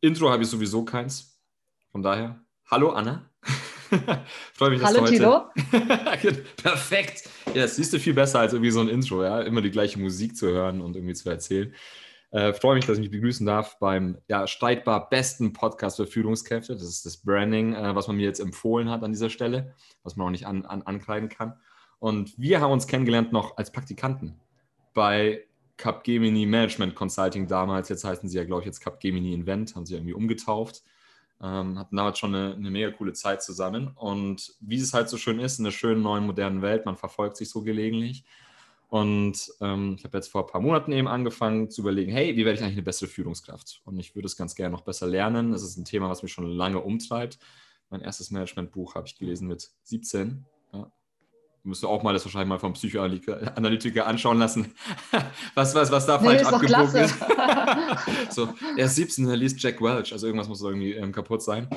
Intro habe ich sowieso keins. Von daher, hallo Anna. Freue mich, dass hallo, du heute... Tilo. Perfekt. Ja, das siehst du viel besser als irgendwie so ein Intro, ja. Immer die gleiche Musik zu hören und irgendwie zu erzählen. Äh, freue mich, dass ich mich begrüßen darf beim ja, streitbar besten Podcast für Führungskräfte. Das ist das Branding, äh, was man mir jetzt empfohlen hat an dieser Stelle, was man auch nicht an, an, ankleiden kann. Und wir haben uns kennengelernt noch als Praktikanten bei Capgemini Management Consulting damals. Jetzt heißen sie ja, glaube ich, jetzt Capgemini Invent, haben sie irgendwie umgetauft. Ähm, hatten damals schon eine, eine, mega coole Zeit zusammen. Und wie es halt so schön ist, in der schönen neuen modernen Welt, man verfolgt sich so gelegentlich. Und ähm, ich habe jetzt vor ein paar Monaten eben angefangen zu überlegen, hey, wie werde ich eigentlich eine bessere Führungskraft? Und ich würde es ganz gerne noch besser lernen. Das ist ein Thema, was mich schon lange umtreibt. Mein erstes Managementbuch habe ich gelesen mit 17 müsste auch mal das wahrscheinlich mal vom Psychoanalytiker anschauen lassen, was, was, was da nee, falsch abgebogen ist. so, er ist 17, er liest Jack Welch, also irgendwas muss irgendwie ähm, kaputt sein.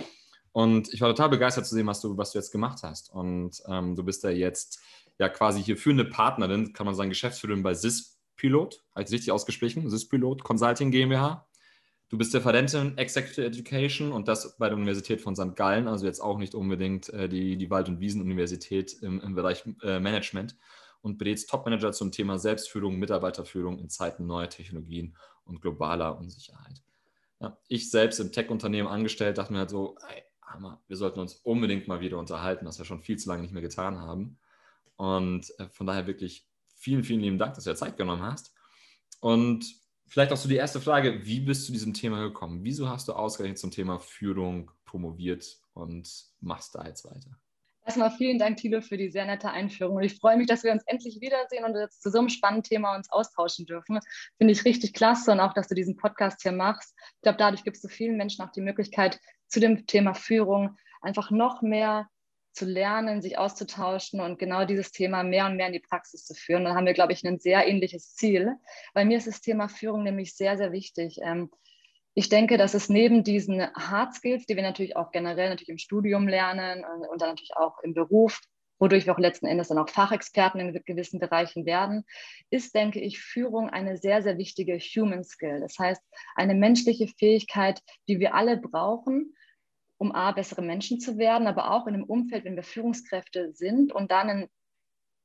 Und ich war total begeistert zu sehen, was du, was du jetzt gemacht hast. Und ähm, du bist ja jetzt ja quasi hier führende Partnerin, kann man sagen, Geschäftsführerin bei SIS-Pilot, habe ich richtig ausgesprochen, SIS-Pilot Consulting GmbH. Du bist Referentin Executive Education und das bei der Universität von St. Gallen, also jetzt auch nicht unbedingt äh, die, die Wald- und Wiesenuniversität im, im Bereich äh, Management und berätst Top-Manager zum Thema Selbstführung, Mitarbeiterführung in Zeiten neuer Technologien und globaler Unsicherheit. Ja, ich selbst im Tech-Unternehmen angestellt, dachte mir halt so, ey, Hammer, wir sollten uns unbedingt mal wieder unterhalten, was wir schon viel zu lange nicht mehr getan haben. Und äh, von daher wirklich vielen, vielen lieben Dank, dass du dir Zeit genommen hast. Und Vielleicht auch so die erste Frage, wie bist du zu diesem Thema gekommen? Wieso hast du ausgerechnet zum Thema Führung promoviert und machst da jetzt weiter? Erstmal vielen Dank, Thilo, für die sehr nette Einführung. Und ich freue mich, dass wir uns endlich wiedersehen und jetzt zu so einem spannenden Thema uns austauschen dürfen. Finde ich richtig klasse und auch, dass du diesen Podcast hier machst. Ich glaube, dadurch gibst du vielen Menschen auch die Möglichkeit, zu dem Thema Führung einfach noch mehr zu lernen, sich auszutauschen und genau dieses Thema mehr und mehr in die Praxis zu führen. Dann haben wir, glaube ich, ein sehr ähnliches Ziel. Bei mir ist das Thema Führung nämlich sehr, sehr wichtig. Ähm, ich denke, dass es neben diesen Hard Skills, die wir natürlich auch generell natürlich im Studium lernen und dann natürlich auch im Beruf, wodurch wir auch letzten Endes dann auch Fachexperten in gewissen Bereichen werden, ist, denke ich, Führung eine sehr, sehr wichtige Human Skill. Das heißt, eine menschliche Fähigkeit, die wir alle brauchen, um A, bessere Menschen zu werden, aber auch in einem Umfeld, wenn wir Führungskräfte sind und dann einen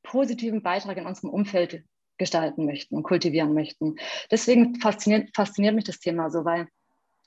positiven Beitrag in unserem Umfeld gestalten möchten und kultivieren möchten. Deswegen fasziniert, fasziniert mich das Thema so, weil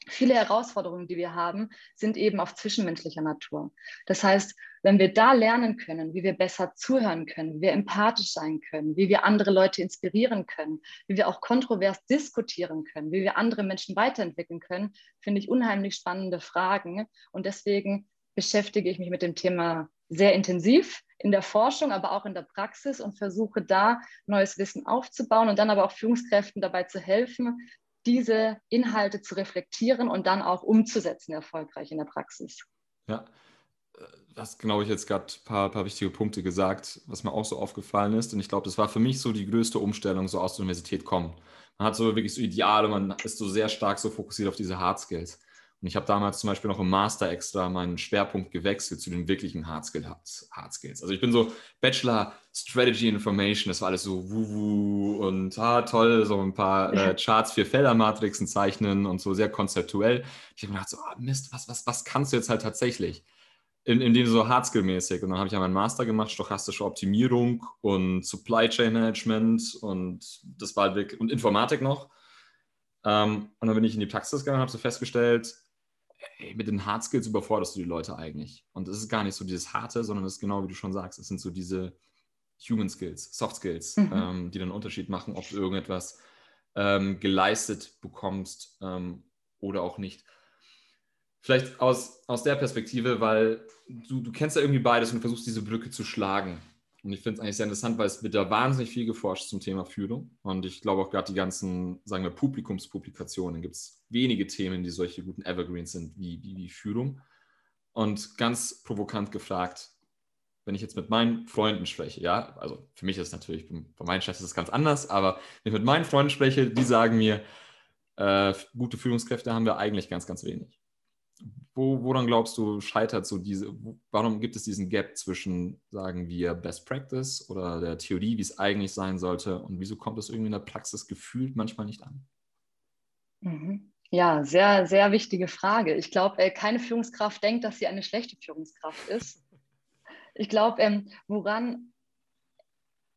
viele Herausforderungen, die wir haben, sind eben auf zwischenmenschlicher Natur. Das heißt, wenn wir da lernen können, wie wir besser zuhören können, wie wir empathisch sein können, wie wir andere Leute inspirieren können, wie wir auch kontrovers diskutieren können, wie wir andere Menschen weiterentwickeln können, finde ich unheimlich spannende Fragen. Und deswegen beschäftige ich mich mit dem Thema sehr intensiv in der Forschung, aber auch in der Praxis und versuche da neues Wissen aufzubauen und dann aber auch Führungskräften dabei zu helfen, diese Inhalte zu reflektieren und dann auch umzusetzen erfolgreich in der Praxis. Ja, das genau ich jetzt gerade ein paar, paar wichtige Punkte gesagt, was mir auch so aufgefallen ist. Und ich glaube, das war für mich so die größte Umstellung, so aus der Universität kommen. Man hat so wirklich so Ideale, man ist so sehr stark so fokussiert auf diese Hard Skills. Und ich habe damals zum Beispiel noch im Master extra meinen Schwerpunkt gewechselt zu den wirklichen Hard, Skill, Hard Skills. Also ich bin so Bachelor Strategy Information, das war alles so wuhu und ah, toll, so ein paar äh, Charts, vier Feldermatrixen zeichnen und so sehr konzeptuell. Ich habe mir gedacht, so, oh Mist, was, was, was kannst du jetzt halt tatsächlich? In, in dem so Hardskill-mäßig. Und dann habe ich ja meinen Master gemacht, stochastische Optimierung und Supply Chain Management und das war halt wirklich, und Informatik noch. Ähm, und dann bin ich in die Praxis gegangen und habe so festgestellt, ey, mit den Hard Skills überforderst du die Leute eigentlich. Und es ist gar nicht so dieses Harte, sondern es ist genau wie du schon sagst, es sind so diese Human Skills, Soft Skills, mhm. ähm, die dann einen Unterschied machen, ob du irgendetwas ähm, geleistet bekommst ähm, oder auch nicht. Vielleicht aus, aus der Perspektive, weil du, du kennst ja irgendwie beides und versuchst diese Brücke zu schlagen. Und ich finde es eigentlich sehr interessant, weil es wird da wahnsinnig viel geforscht zum Thema Führung. Und ich glaube auch gerade die ganzen, sagen wir, Publikumspublikationen, gibt es wenige Themen, die solche guten Evergreens sind wie, wie, wie Führung. Und ganz provokant gefragt, wenn ich jetzt mit meinen Freunden spreche, ja, also für mich ist es natürlich, bei meinen Chefs ist es ganz anders, aber wenn ich mit meinen Freunden spreche, die sagen mir, äh, gute Führungskräfte haben wir eigentlich ganz, ganz wenig wo, woran glaubst du, scheitert so diese, warum gibt es diesen Gap zwischen, sagen wir, Best Practice oder der Theorie, wie es eigentlich sein sollte und wieso kommt es irgendwie in der Praxis gefühlt manchmal nicht an? Mhm. Ja, sehr, sehr wichtige Frage. Ich glaube, äh, keine Führungskraft denkt, dass sie eine schlechte Führungskraft ist. Ich glaube, ähm, woran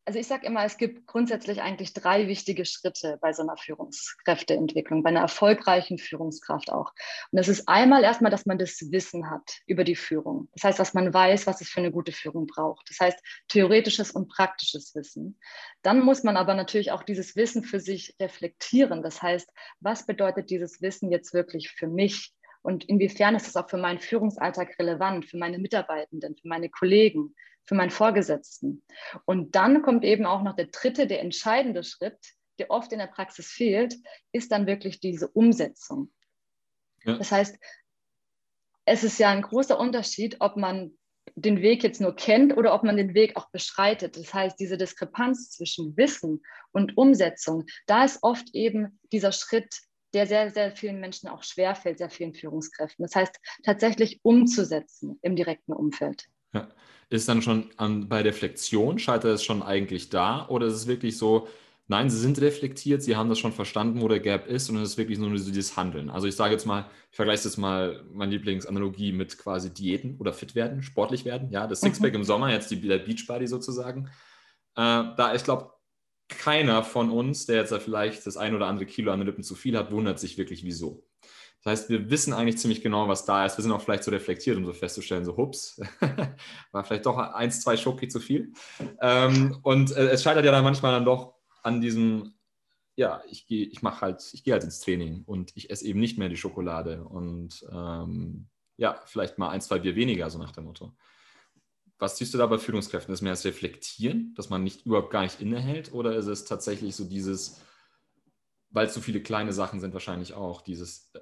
also ich sage immer, es gibt grundsätzlich eigentlich drei wichtige Schritte bei so einer Führungskräfteentwicklung, bei einer erfolgreichen Führungskraft auch. Und das ist einmal erstmal, dass man das Wissen hat über die Führung. Das heißt, dass man weiß, was es für eine gute Führung braucht. Das heißt, theoretisches und praktisches Wissen. Dann muss man aber natürlich auch dieses Wissen für sich reflektieren. Das heißt, was bedeutet dieses Wissen jetzt wirklich für mich? Und inwiefern ist es auch für meinen Führungsalltag relevant, für meine Mitarbeitenden, für meine Kollegen, für meinen Vorgesetzten. Und dann kommt eben auch noch der dritte, der entscheidende Schritt, der oft in der Praxis fehlt, ist dann wirklich diese Umsetzung. Ja. Das heißt, es ist ja ein großer Unterschied, ob man den Weg jetzt nur kennt oder ob man den Weg auch beschreitet. Das heißt, diese Diskrepanz zwischen Wissen und Umsetzung, da ist oft eben dieser Schritt, der sehr, sehr vielen Menschen auch schwerfällt, sehr vielen Führungskräften. Das heißt, tatsächlich umzusetzen im direkten Umfeld. Ja. Ist dann schon an, bei Reflexion, scheitert es schon eigentlich da? Oder ist es wirklich so, nein, sie sind reflektiert, sie haben das schon verstanden, wo der Gap ist und es ist wirklich nur dieses Handeln. Also ich sage jetzt mal, ich vergleiche jetzt mal meine Lieblingsanalogie mit quasi Diäten oder fit werden, sportlich werden. Ja, das Sixpack mhm. im Sommer, jetzt die, der Beachbody sozusagen. Äh, da, ich glaube, keiner von uns, der jetzt vielleicht das ein oder andere Kilo an den Lippen zu viel hat, wundert sich wirklich, wieso. Das heißt, wir wissen eigentlich ziemlich genau, was da ist. Wir sind auch vielleicht so reflektiert, um so festzustellen, so hups, war vielleicht doch eins, zwei Schoki zu viel. Ähm, und äh, es scheitert ja dann manchmal dann doch an diesem, ja, ich gehe, ich mache halt, ich gehe halt ins Training und ich esse eben nicht mehr die Schokolade und ähm, ja, vielleicht mal ein, zwei Bier weniger, so nach dem Motto. Was siehst du da bei Führungskräften? Ist mehr das Reflektieren, dass man nicht überhaupt gar nicht innehält, oder ist es tatsächlich so dieses, weil es so viele kleine Sachen sind, wahrscheinlich auch, dieses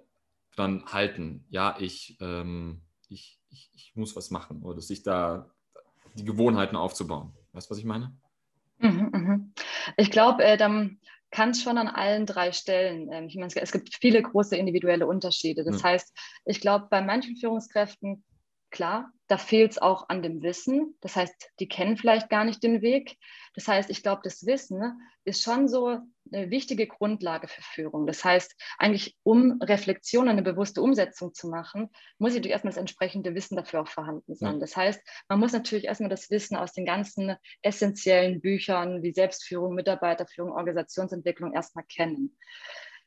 dann halten, ja, ich, ähm, ich, ich, ich, muss was machen oder sich da die Gewohnheiten aufzubauen. Weißt du, was ich meine? Mhm, mhm. Ich glaube, äh, dann kann es schon an allen drei Stellen. Ähm, ich meine, es gibt viele große individuelle Unterschiede. Das ja. heißt, ich glaube, bei manchen Führungskräften, klar, da fehlt es auch an dem Wissen. Das heißt, die kennen vielleicht gar nicht den Weg. Das heißt, ich glaube, das Wissen ist schon so eine wichtige Grundlage für Führung. Das heißt, eigentlich um Reflexion eine bewusste Umsetzung zu machen, muss natürlich erstmal das entsprechende Wissen dafür auch vorhanden sein. Das heißt, man muss natürlich erstmal das Wissen aus den ganzen essentiellen Büchern wie Selbstführung, Mitarbeiterführung, Organisationsentwicklung erstmal kennen.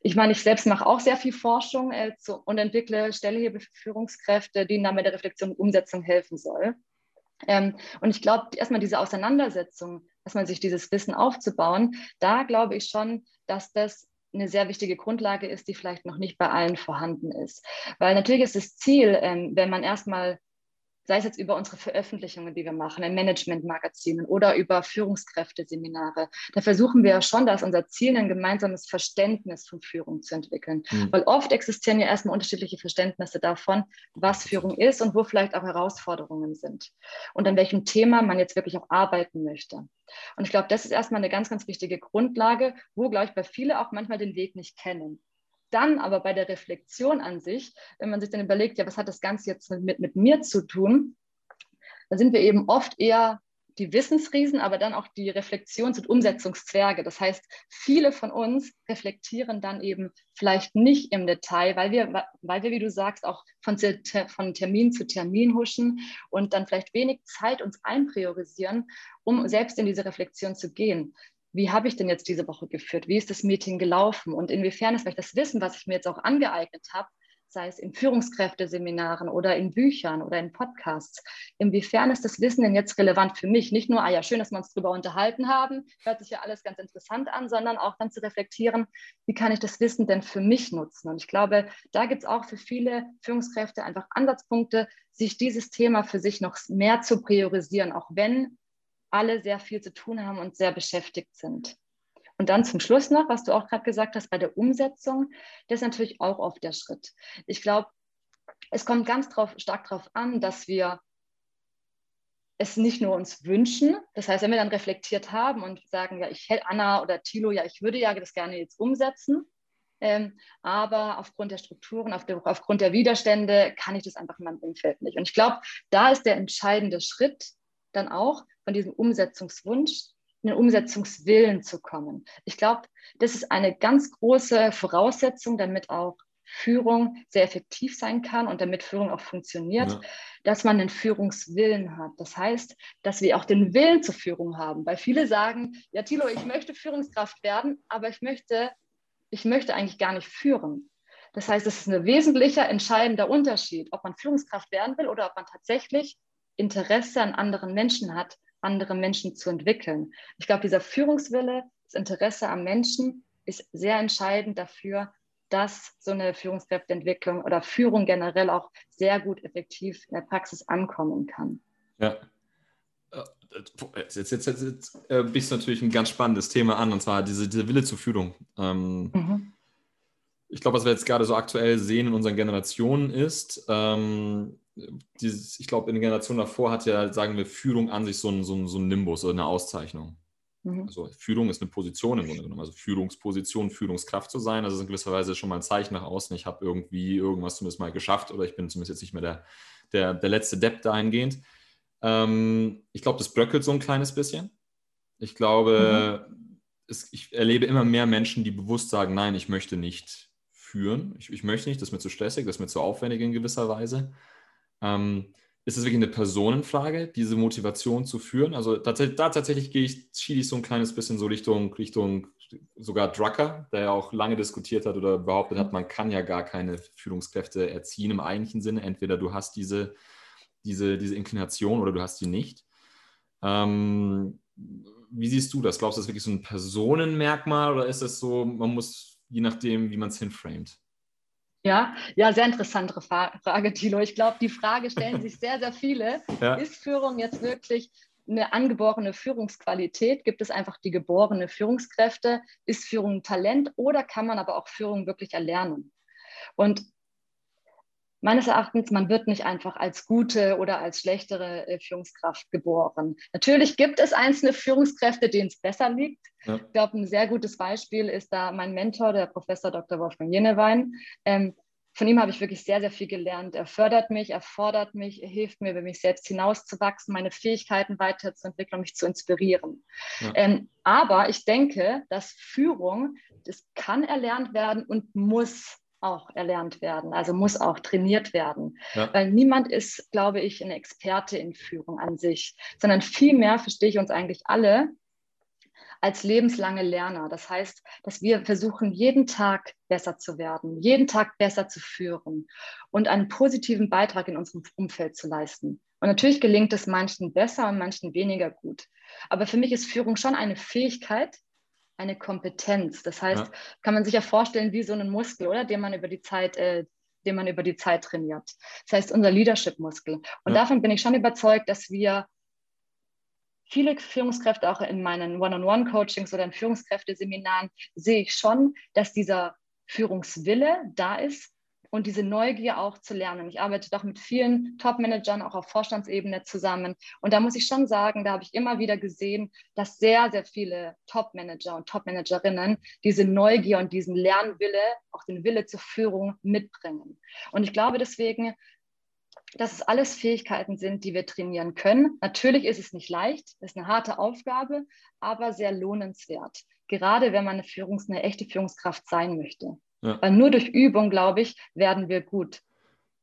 Ich meine, ich selbst mache auch sehr viel Forschung äh, zu, und entwickle Stellhebel für Führungskräfte, die ihnen bei der Reflexion und Umsetzung helfen soll. Ähm, und ich glaube, erstmal diese Auseinandersetzung, erstmal sich dieses Wissen aufzubauen, da glaube ich schon, dass das eine sehr wichtige Grundlage ist, die vielleicht noch nicht bei allen vorhanden ist. Weil natürlich ist das Ziel, ähm, wenn man erstmal sei es jetzt über unsere Veröffentlichungen, die wir machen in Managementmagazinen oder über Führungskräfteseminare. Da versuchen wir ja schon, dass unser Ziel ein gemeinsames Verständnis von Führung zu entwickeln. Mhm. Weil oft existieren ja erstmal unterschiedliche Verständnisse davon, was Führung ist und wo vielleicht auch Herausforderungen sind und an welchem Thema man jetzt wirklich auch arbeiten möchte. Und ich glaube, das ist erstmal eine ganz, ganz wichtige Grundlage, wo, glaube ich, bei vielen auch manchmal den Weg nicht kennen dann aber bei der Reflexion an sich, wenn man sich dann überlegt, ja, was hat das Ganze jetzt mit, mit mir zu tun, da sind wir eben oft eher die Wissensriesen, aber dann auch die Reflexions- und Umsetzungszwerge. Das heißt, viele von uns reflektieren dann eben vielleicht nicht im Detail, weil wir, weil wir wie du sagst, auch von, von Termin zu Termin huschen und dann vielleicht wenig Zeit uns einpriorisieren, um selbst in diese Reflexion zu gehen wie habe ich denn jetzt diese Woche geführt? Wie ist das Meeting gelaufen? Und inwiefern ist vielleicht das Wissen, was ich mir jetzt auch angeeignet habe, sei es in Führungskräfteseminaren oder in Büchern oder in Podcasts, inwiefern ist das Wissen denn jetzt relevant für mich? Nicht nur, ah ja, schön, dass wir uns darüber unterhalten haben, hört sich ja alles ganz interessant an, sondern auch dann zu reflektieren, wie kann ich das Wissen denn für mich nutzen? Und ich glaube, da gibt es auch für viele Führungskräfte einfach Ansatzpunkte, sich dieses Thema für sich noch mehr zu priorisieren, auch wenn alle sehr viel zu tun haben und sehr beschäftigt sind. Und dann zum Schluss noch, was du auch gerade gesagt hast, bei der Umsetzung, das ist natürlich auch oft der Schritt. Ich glaube, es kommt ganz drauf, stark darauf an, dass wir es nicht nur uns wünschen. Das heißt, wenn wir dann reflektiert haben und sagen, ja, ich hätte Anna oder Thilo, ja, ich würde ja das gerne jetzt umsetzen, ähm, aber aufgrund der Strukturen, auf der, aufgrund der Widerstände kann ich das einfach in meinem Umfeld nicht. Und ich glaube, da ist der entscheidende Schritt dann auch, von diesem Umsetzungswunsch in den Umsetzungswillen zu kommen. Ich glaube, das ist eine ganz große Voraussetzung, damit auch Führung sehr effektiv sein kann und damit Führung auch funktioniert, ja. dass man einen Führungswillen hat. Das heißt, dass wir auch den Willen zur Führung haben. Weil viele sagen, ja, Thilo, ich möchte Führungskraft werden, aber ich möchte, ich möchte eigentlich gar nicht führen. Das heißt, es ist ein wesentlicher, entscheidender Unterschied, ob man Führungskraft werden will oder ob man tatsächlich Interesse an anderen Menschen hat, andere Menschen zu entwickeln. Ich glaube, dieser Führungswille, das Interesse am Menschen ist sehr entscheidend dafür, dass so eine Führungskräfteentwicklung oder Führung generell auch sehr gut effektiv in der Praxis ankommen kann. Ja. Äh, jetzt, jetzt, jetzt, jetzt äh, bist du natürlich ein ganz spannendes Thema an, und zwar diese, diese Wille zur Führung. Ähm, mhm. Ich glaube, was wir jetzt gerade so aktuell sehen in unseren Generationen ist, ähm, dieses, ich glaube, in den Generationen davor hat ja, sagen wir, Führung an sich so ein, so ein, so ein Nimbus oder eine Auszeichnung. Mhm. Also Führung ist eine Position im Grunde genommen, also Führungsposition, Führungskraft zu sein. Also ist in gewisser Weise schon mal ein Zeichen nach außen. Ich habe irgendwie irgendwas zumindest mal geschafft oder ich bin zumindest jetzt nicht mehr der, der, der letzte Depp dahingehend. Ähm, ich glaube, das bröckelt so ein kleines bisschen. Ich glaube, mhm. es, ich erlebe immer mehr Menschen, die bewusst sagen, nein, ich möchte nicht führen. Ich, ich möchte nicht, das ist mir zu stressig, das ist mir zu aufwendig in gewisser Weise. Ähm, ist es wirklich eine Personenfrage, diese Motivation zu führen? Also da, da tatsächlich gehe ich, schiele ich so ein kleines bisschen so Richtung, Richtung sogar Drucker, der ja auch lange diskutiert hat oder behauptet hat, man kann ja gar keine Führungskräfte erziehen im eigentlichen Sinne. Entweder du hast diese, diese, diese Inklination oder du hast sie nicht. Ähm, wie siehst du das? Glaubst du, das ist wirklich so ein Personenmerkmal oder ist es so, man muss, je nachdem, wie man es hinframet? Ja, ja, sehr interessante Frage, Thilo. Ich glaube, die Frage stellen sich sehr, sehr viele. Ja. Ist Führung jetzt wirklich eine angeborene Führungsqualität? Gibt es einfach die geborene Führungskräfte? Ist Führung ein Talent oder kann man aber auch Führung wirklich erlernen? Und meines Erachtens, man wird nicht einfach als gute oder als schlechtere äh, Führungskraft geboren. Natürlich gibt es einzelne Führungskräfte, denen es besser liegt. Ja. Ich glaube, ein sehr gutes Beispiel ist da mein Mentor, der Professor Dr. Wolfgang Jenewein. Ähm, von ihm habe ich wirklich sehr, sehr viel gelernt. Er fördert mich, er fordert mich, er hilft mir, über mich selbst hinauszuwachsen, meine Fähigkeiten weiterzuentwickeln und mich zu inspirieren. Ja. Ähm, aber ich denke, dass Führung, das kann erlernt werden und muss auch erlernt werden, also muss auch trainiert werden. Ja. Weil niemand ist, glaube ich, ein Experte in Führung an sich, sondern vielmehr verstehe ich uns eigentlich alle als lebenslange Lerner. Das heißt, dass wir versuchen, jeden Tag besser zu werden, jeden Tag besser zu führen und einen positiven Beitrag in unserem Umfeld zu leisten. Und natürlich gelingt es manchen besser und manchen weniger gut. Aber für mich ist Führung schon eine Fähigkeit, eine Kompetenz. Das heißt, ja. kann man sich ja vorstellen wie so einen Muskel, oder, den man über die Zeit, äh, den man über die Zeit trainiert. Das heißt, unser Leadership-Muskel. Und ja. davon bin ich schon überzeugt, dass wir viele Führungskräfte auch in meinen One-on-One-Coachings oder in Führungskräfteseminaren sehe ich schon, dass dieser Führungswille da ist, und diese Neugier auch zu lernen. Ich arbeite doch mit vielen Top-Managern auch auf Vorstandsebene zusammen. Und da muss ich schon sagen, da habe ich immer wieder gesehen, dass sehr, sehr viele Top-Manager und Top-Managerinnen diese Neugier und diesen Lernwille, auch den Wille zur Führung mitbringen. Und ich glaube deswegen, dass es alles Fähigkeiten sind, die wir trainieren können. Natürlich ist es nicht leicht, es ist eine harte Aufgabe, aber sehr lohnenswert. Gerade wenn man eine, Führungs-, eine echte Führungskraft sein möchte. Ja. Weil nur durch Übung, glaube ich, werden wir gut.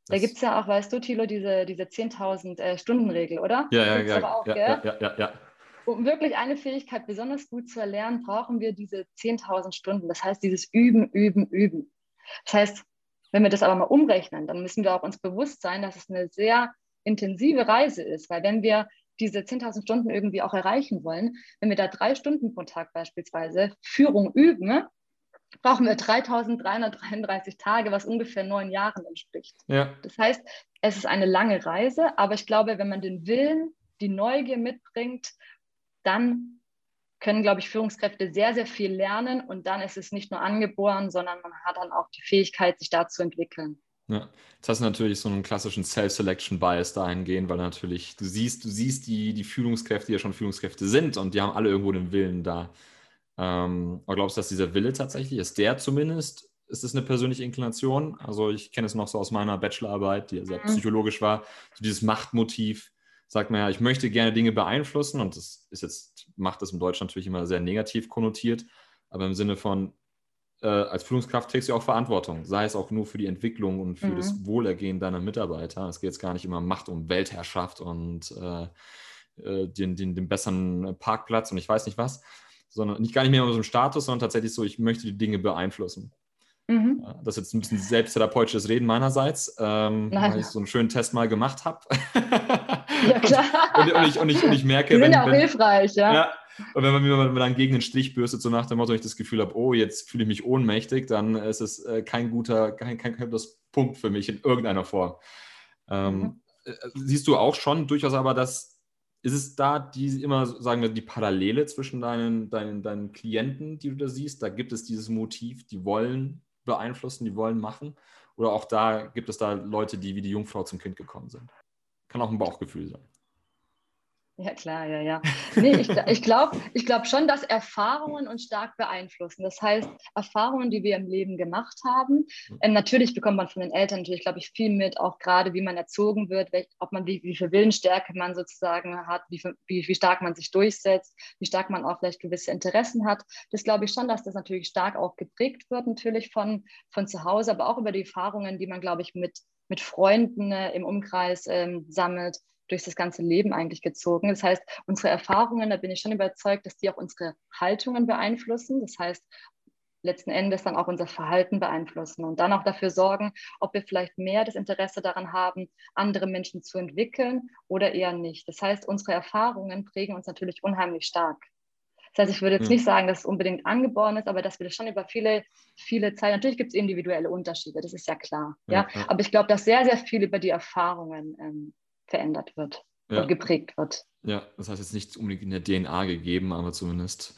Da gibt es ja auch, weißt du, Thilo, diese, diese 10.000 äh, Stunden-Regel, oder? Ja, ja, ja, auch, ja, ja, ja, ja, ja. Um wirklich eine Fähigkeit besonders gut zu erlernen, brauchen wir diese 10.000 Stunden. Das heißt, dieses Üben, Üben, Üben. Das heißt, wenn wir das aber mal umrechnen, dann müssen wir auch uns bewusst sein, dass es eine sehr intensive Reise ist. Weil wenn wir diese 10.000 Stunden irgendwie auch erreichen wollen, wenn wir da drei Stunden pro Tag beispielsweise Führung üben, brauchen wir 3333 Tage, was ungefähr neun Jahren entspricht. Ja. Das heißt, es ist eine lange Reise, aber ich glaube, wenn man den Willen, die Neugier mitbringt, dann können, glaube ich, Führungskräfte sehr, sehr viel lernen und dann ist es nicht nur angeboren, sondern man hat dann auch die Fähigkeit, sich da zu entwickeln. Ja, jetzt hast du natürlich so einen klassischen Self-Selection-Bias dahingehend, weil natürlich, du siehst, du siehst die, die Führungskräfte, die ja schon Führungskräfte sind und die haben alle irgendwo den Willen da, ähm, aber glaubst du, dass dieser Wille tatsächlich, ist der zumindest, ist es eine persönliche Inklination? Also ich kenne es noch so aus meiner Bachelorarbeit, die sehr mhm. psychologisch war, so dieses Machtmotiv, sagt man ja, ich möchte gerne Dinge beeinflussen und das ist jetzt, Macht ist im Deutschen natürlich immer sehr negativ konnotiert, aber im Sinne von, äh, als Führungskraft trägst du auch Verantwortung, sei es auch nur für die Entwicklung und für mhm. das Wohlergehen deiner Mitarbeiter. Es geht jetzt gar nicht immer um Macht und Weltherrschaft und äh, äh, den, den, den besseren Parkplatz und ich weiß nicht was, sondern nicht gar nicht mehr so einen Status, sondern tatsächlich so, ich möchte die Dinge beeinflussen. Mhm. Das ist jetzt ein bisschen selbsttherapeutisches Reden meinerseits, ähm, weil ich so einen schönen Test mal gemacht habe. ja, klar. und, und, ich, und, ich, und ich merke, Die sind wenn, ja auch wenn, hilfreich, ja. ja. Und wenn man mir dann gegen den Strich bürstet, so nach dem Motto, ich das Gefühl habe, oh, jetzt fühle ich mich ohnmächtig, dann ist es äh, kein guter, kein, kein, kein Punkt für mich in irgendeiner Form. Ähm, mhm. Äh, siehst du auch schon durchaus aber, dass ist es da die immer, sagen wir, die Parallele zwischen deinen, deinen, deinen Klienten, die du da siehst? Da gibt es dieses Motiv, die wollen beeinflussen, die wollen machen? Oder auch da gibt es da Leute, die wie die Jungfrau zum Kind gekommen sind? Kann auch ein Bauchgefühl sein. Ja, klar, ja, ja. Nee, ich, ich glaube ich glaub schon, dass Erfahrungen uns stark beeinflussen. Das heißt, Erfahrungen, die wir im Leben gemacht haben. Ähm, natürlich bekommt man von den Eltern natürlich, glaube ich, viel mit, auch gerade wie man erzogen wird, welch, ob man wie, wie viel Willensstärke man sozusagen hat, wie, wie, wie stark man sich durchsetzt, wie stark man auch vielleicht gewisse Interessen hat. Das glaube ich schon, dass das natürlich stark auch geprägt wird, natürlich von, von zu Hause, aber auch über die Erfahrungen, die man, glaube ich, mit, mit Freunden äh, im Umkreis ähm, sammelt durch das ganze Leben eigentlich gezogen. Das heißt, unsere Erfahrungen, da bin ich schon überzeugt, dass die auch unsere Haltungen beeinflussen. Das heißt, letzten Endes dann auch unser Verhalten beeinflussen und dann auch dafür sorgen, ob wir vielleicht mehr das Interesse daran haben, andere Menschen zu entwickeln oder eher nicht. Das heißt, unsere Erfahrungen prägen uns natürlich unheimlich stark. Das heißt, ich würde jetzt hm. nicht sagen, dass es unbedingt angeboren ist, aber dass wir das schon über viele, viele Zeit, natürlich gibt es individuelle Unterschiede, das ist ja klar. Ja? Aber ich glaube, dass sehr, sehr viel über die Erfahrungen ähm, verändert wird ja. und geprägt wird. Ja, das heißt jetzt nicht unbedingt in der DNA gegeben, aber zumindest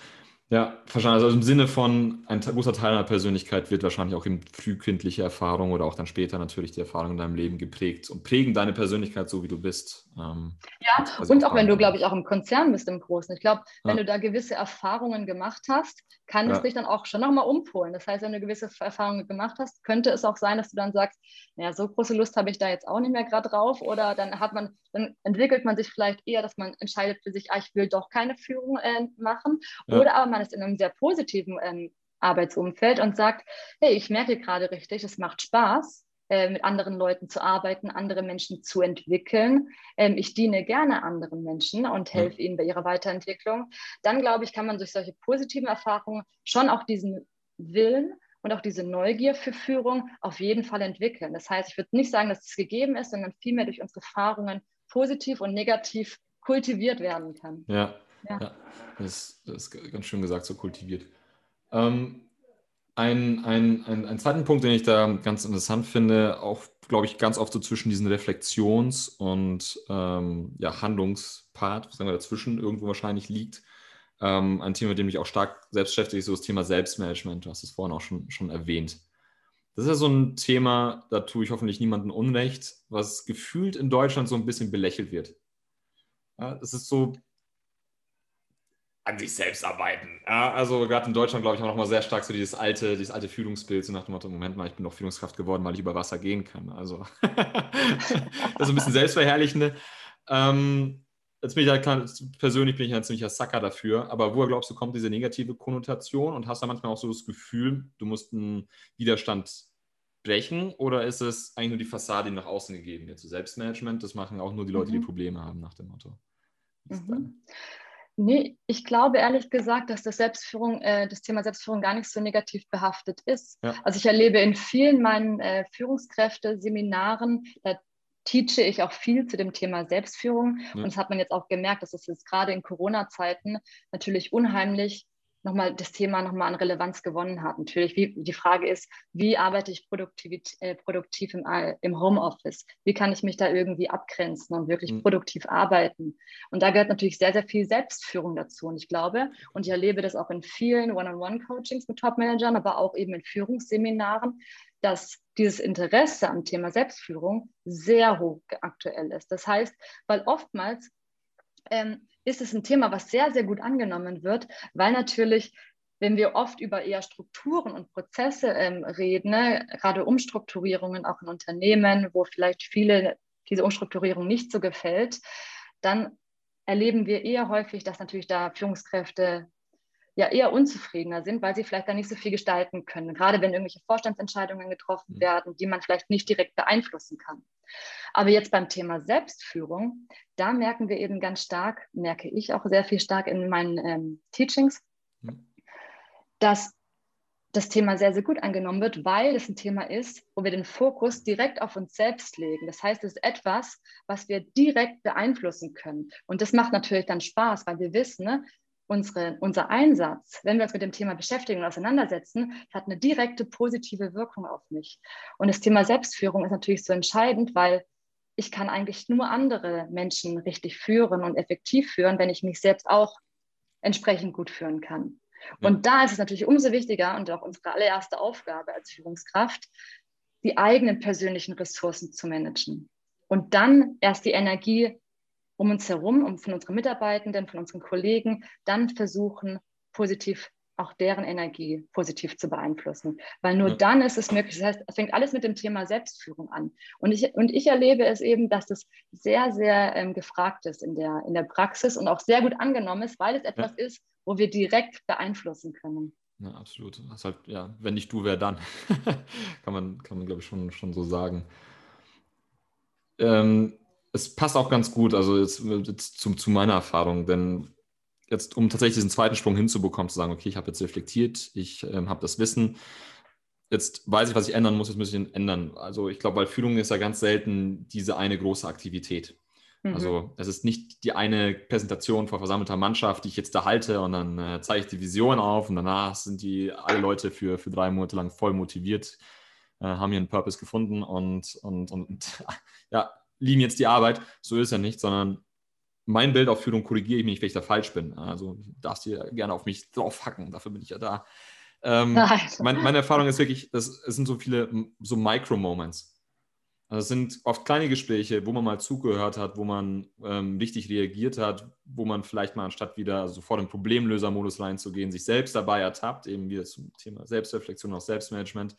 ja, wahrscheinlich. Also im Sinne von, ein großer Teil deiner Persönlichkeit wird wahrscheinlich auch in frühkindliche Erfahrungen oder auch dann später natürlich die Erfahrungen in deinem Leben geprägt und prägen deine Persönlichkeit so, wie du bist. Ähm, ja, und auch wenn du, glaube ich, auch im Konzern bist im Großen. Ich glaube, wenn ja. du da gewisse Erfahrungen gemacht hast, kann ja. es dich dann auch schon nochmal umpolen. Das heißt, wenn du gewisse Erfahrungen gemacht hast, könnte es auch sein, dass du dann sagst, naja, so große Lust habe ich da jetzt auch nicht mehr gerade drauf. Oder dann hat man, dann entwickelt man sich vielleicht eher, dass man entscheidet für sich, ah, ich will doch keine Führung äh, machen. Ja. Oder aber man ist in einem sehr positiven ähm, Arbeitsumfeld und sagt, hey, ich merke gerade richtig, es macht Spaß, äh, mit anderen Leuten zu arbeiten, andere Menschen zu entwickeln. Ähm, ich diene gerne anderen Menschen und helfe ihnen bei ihrer Weiterentwicklung. Dann, glaube ich, kann man durch solche positiven Erfahrungen schon auch diesen Willen und auch diese Neugier für Führung auf jeden Fall entwickeln. Das heißt, ich würde nicht sagen, dass es gegeben ist, sondern vielmehr durch unsere Erfahrungen positiv und negativ kultiviert werden kann. Ja, ja. ja das, das, ist ganz schön gesagt, so kultiviert. Ähm, ein, ein, ein, ein zweiten Punkt, den ich da ganz interessant finde, auch, glaube ich, ganz oft so zwischen diesen Reflexions- und ähm, ja, Handlungspart, sagen wir dazwischen, irgendwo wahrscheinlich liegt. Ähm, ein Thema, mit dem ich auch stark selbst beschäftige, ist so das Thema Selbstmanagement. Du hast es vorhin auch schon, schon erwähnt. Das ist ja so ein Thema, da tue ich hoffentlich niemandem Unrecht, was gefühlt in Deutschland so ein bisschen belächelt wird. Ja, es ist so, an sich selbst arbeiten. Ja, also gerade in Deutschland, glaube ich, auch noch mal sehr stark so dieses alte, dieses alte Führungsbild, so nach dem Motto, Moment mal, ich bin doch Führungskraft geworden, weil ich über Wasser gehen kann. Also das ist ein bisschen selbstverherrlichende. Ähm, jetzt bin ich ja persönlich bin ich ein ziemlicher Sacker dafür, aber woher glaubst du, kommt diese negative Konnotation und hast da manchmal auch so das Gefühl, du musst einen Widerstand brechen oder ist es eigentlich nur die Fassade, die nach außen gegeben wird? So Selbstmanagement, das machen auch nur die Leute, mhm. die Probleme haben, nach dem Motto. Mhm. Nee, ich glaube ehrlich gesagt, dass das Selbstführung, äh, das Thema Selbstführung gar nicht so negativ behaftet ist. Ja. Also ich erlebe in vielen meinen äh, Führungskräfte-Seminaren, da teache ich auch viel zu dem Thema Selbstführung. Ja. Und das hat man jetzt auch gemerkt, dass es jetzt gerade in Corona-Zeiten natürlich unheimlich nochmal das Thema nochmal an Relevanz gewonnen hat. Natürlich, wie, die Frage ist, wie arbeite ich äh, produktiv im, im Homeoffice? Wie kann ich mich da irgendwie abgrenzen und wirklich mhm. produktiv arbeiten? Und da gehört natürlich sehr, sehr viel Selbstführung dazu. Und ich glaube, und ich erlebe das auch in vielen One-on-One-Coachings mit Top-Managern, aber auch eben in Führungsseminaren, dass dieses Interesse am Thema Selbstführung sehr hoch aktuell ist. Das heißt, weil oftmals ähm, ist es ein Thema, was sehr, sehr gut angenommen wird, weil natürlich wenn wir oft über eher Strukturen und Prozesse ähm, reden, ne, gerade Umstrukturierungen auch in Unternehmen, wo vielleicht viele diese Umstrukturierung nicht so gefällt, dann erleben wir eher häufig, dass natürlich da Führungskräfte ja eher unzufriedener sind, weil sie vielleicht da nicht so viel gestalten können, gerade wenn irgendwelche Vorstandsentscheidungen getroffen mhm. werden, die man vielleicht nicht direkt beeinflussen kann. Aber jetzt beim Thema Selbstführung, da merken wir eben ganz stark, merke ich auch sehr viel stark in meinen ähm, Teachings, mhm. dass das Thema sehr, sehr gut angenommen wird, weil es ein Thema ist, wo wir den Fokus direkt auf uns selbst legen. Das heißt, es ist etwas, was wir direkt beeinflussen können. Und das macht natürlich dann Spaß, weil wir wissen, ne, unsere, unser Einsatz, wenn wir uns mit dem Thema beschäftigen und auseinandersetzen, hat eine direkte positive Wirkung auf mich. Und das Thema Selbstführung ist natürlich so entscheidend, weil ich kann eigentlich nur andere Menschen richtig führen und effektiv führen, wenn ich mich selbst auch entsprechend gut führen kann. Und da ist es natürlich umso wichtiger und auch unsere allererste Aufgabe als Führungskraft, die eigenen persönlichen Ressourcen zu managen. Und dann erst die Energie um uns herum, um von unseren Mitarbeitenden, von unseren Kollegen, dann versuchen, positiv auch deren Energie positiv zu beeinflussen. Weil nur ja. dann ist es möglich. Das heißt, es fängt alles mit dem Thema Selbstführung an. Und ich, und ich erlebe es eben, dass das sehr, sehr ähm, gefragt ist in der, in der Praxis und auch sehr gut angenommen ist, weil es etwas ja. ist, wo wir direkt beeinflussen können. Ja, absolut. Das halt, ja, wenn nicht du, wer dann? kann man, kann man glaube ich, schon, schon so sagen. Ähm, es passt auch ganz gut, also jetzt, jetzt zu, zu, meiner Erfahrung, denn jetzt, um tatsächlich diesen zweiten Sprung hinzubekommen, zu sagen, okay, ich habe jetzt reflektiert, ich ähm, habe das Wissen, jetzt weiß ich, was ich ändern muss, jetzt muss ich ihn ändern. Also ich glaube, weil Führung ist ja ganz selten diese eine große Aktivität. Mhm. Also es ist nicht die eine Präsentation vor versammelter Mannschaft, die ich jetzt da halte und dann äh, zeige ich die Vision auf und danach sind die alle Leute für, für drei Monate lang voll motiviert, äh, haben ihren Purpose gefunden und, und, und ja, lieben jetzt die Arbeit. So ist ja nicht, sondern mein Bild auf Führung korrigiere ich mich, wenn ich da falsch bin. Also darfst du gerne auf mich draufhacken, dafür bin ich ja da. Ähm, mein, meine Erfahrung ist wirklich, das, es sind so viele so Micro-Moments. Also es sind oft kleine Gespräche, wo man mal zugehört hat, wo man ähm, richtig reagiert hat, wo man vielleicht mal anstatt wieder sofort in Problemlösermodus reinzugehen, sich selbst dabei ertappt, eben wieder zum Thema Selbstreflexion, auch Selbstmanagement,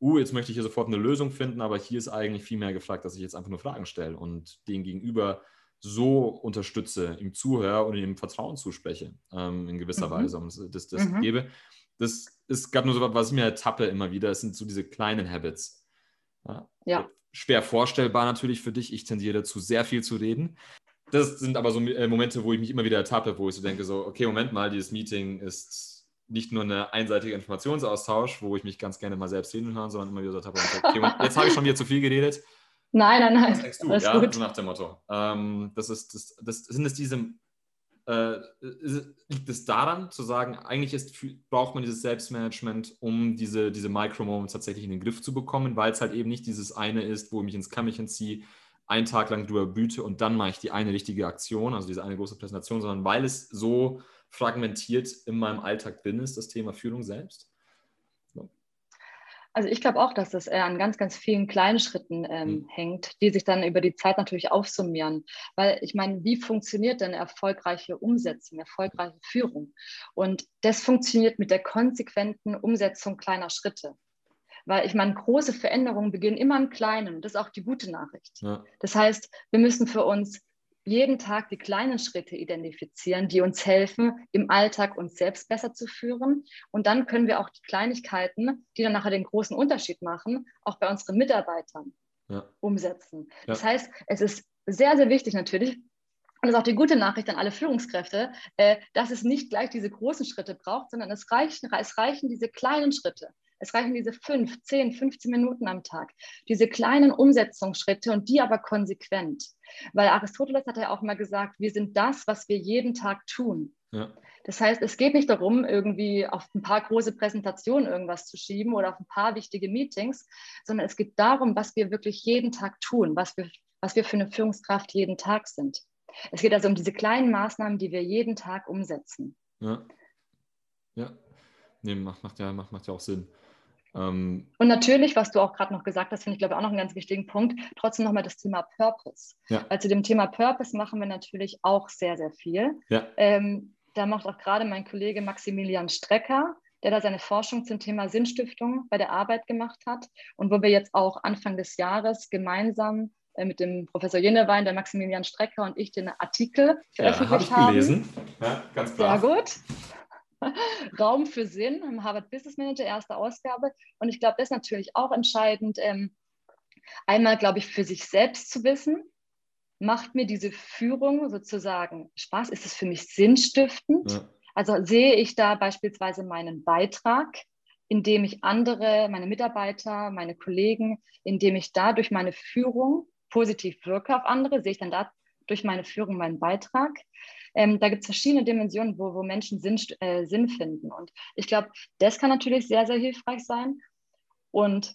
uh, jetzt möchte ich hier sofort eine Lösung finden, aber hier ist eigentlich viel mehr gefragt, dass ich jetzt einfach nur Fragen stelle und den Gegenüber so unterstütze, ihm zuhöre und ihm Vertrauen zuspreche, ähm, in gewisser mhm. Weise, und das, das mhm. gebe. Das ist gerade nur so, was ich mir ertappe immer wieder, es sind so diese kleinen Habits. Ja. ja. Schwer vorstellbar natürlich für dich. Ich tendiere dazu, sehr viel zu reden. Das sind aber so äh, Momente, wo ich mich immer wieder ertappe, wo ich so denke, so, okay, Moment mal, dieses Meeting ist nicht nur eine einseitige Informationsaustausch, wo ich mich ganz gerne mal selbst hinhören, sondern immer wieder gesagt habe, okay, jetzt habe ich schon wieder zu viel geredet. Nein, nein, nein. Was denkst du? ja, gut. so nach dem Motto. Ähm, das ist, das, das, sind es diese, äh, liegt es daran, zu sagen, eigentlich ist, braucht man dieses Selbstmanagement, um diese, diese Micro-Moments tatsächlich in den Griff zu bekommen, weil es halt eben nicht dieses eine ist, wo ich mich ins Kämmerchen ziehe, einen Tag lang drüber büte und dann mache ich die eine richtige Aktion, also diese eine große Präsentation, sondern weil es so fragmentiert in meinem Alltag bin, ist das Thema Führung selbst? Also ich glaube auch, dass das eher an ganz, ganz vielen kleinen Schritten ähm, mhm. hängt, die sich dann über die Zeit natürlich aufsummieren. Weil ich meine, wie funktioniert denn erfolgreiche Umsetzung, erfolgreiche Führung? Und das funktioniert mit der konsequenten Umsetzung kleiner Schritte. Weil ich meine, große Veränderungen beginnen immer im Kleinen. Das ist auch die gute Nachricht. Ja. Das heißt, wir müssen für uns jeden Tag die kleinen Schritte identifizieren, die uns helfen, im Alltag uns selbst besser zu führen. Und dann können wir auch die Kleinigkeiten, die dann nachher den großen Unterschied machen, auch bei unseren Mitarbeitern ja. umsetzen. Ja. Das heißt, es ist sehr, sehr wichtig natürlich, und das ist auch die gute Nachricht an alle Führungskräfte, äh, dass es nicht gleich diese großen Schritte braucht, sondern es reichen, es reichen diese kleinen Schritte. Es reichen diese fünf, zehn, 15 Minuten am Tag, diese kleinen Umsetzungsschritte und die aber konsequent. Weil Aristoteles hat ja auch mal gesagt, wir sind das, was wir jeden Tag tun. Ja. Das heißt, es geht nicht darum, irgendwie auf ein paar große Präsentationen irgendwas zu schieben oder auf ein paar wichtige Meetings, sondern es geht darum, was wir wirklich jeden Tag tun, was wir, was wir für eine Führungskraft jeden Tag sind. Es geht also um diese kleinen Maßnahmen, die wir jeden Tag umsetzen. Ja, ja. Nee, macht, macht, ja, macht, macht ja auch Sinn. Ähm, und natürlich, was du auch gerade noch gesagt hast, finde ich, glaube auch noch einen ganz wichtigen Punkt, trotzdem nochmal das Thema Purpose. Ja. Weil zu dem Thema Purpose machen wir natürlich auch sehr, sehr viel. Ja. Ähm, da macht auch gerade mein Kollege Maximilian Strecker, der da seine Forschung zum Thema Sinnstiftung bei der Arbeit gemacht hat und wo wir jetzt auch Anfang des Jahres gemeinsam äh, mit dem Professor Jennewein, der Maximilian Strecker und ich den Artikel veröffentlicht ja, hab ich haben. gelesen. Ja, ganz klar. Sehr gut. Raum für Sinn im Harvard Business Manager, erste Ausgabe. Und ich glaube, das ist natürlich auch entscheidend, ähm, einmal, glaube ich, für sich selbst zu wissen, macht mir diese Führung sozusagen Spaß? Ist es für mich sinnstiftend? Ja. Also sehe ich da beispielsweise meinen Beitrag, indem ich andere, meine Mitarbeiter, meine Kollegen, indem ich da durch meine Führung positiv wirke auf andere, sehe ich dann da durch meine Führung meinen Beitrag. Ähm, da gibt es verschiedene Dimensionen, wo, wo Menschen Sinn, äh, Sinn finden. Und ich glaube, das kann natürlich sehr, sehr hilfreich sein. Und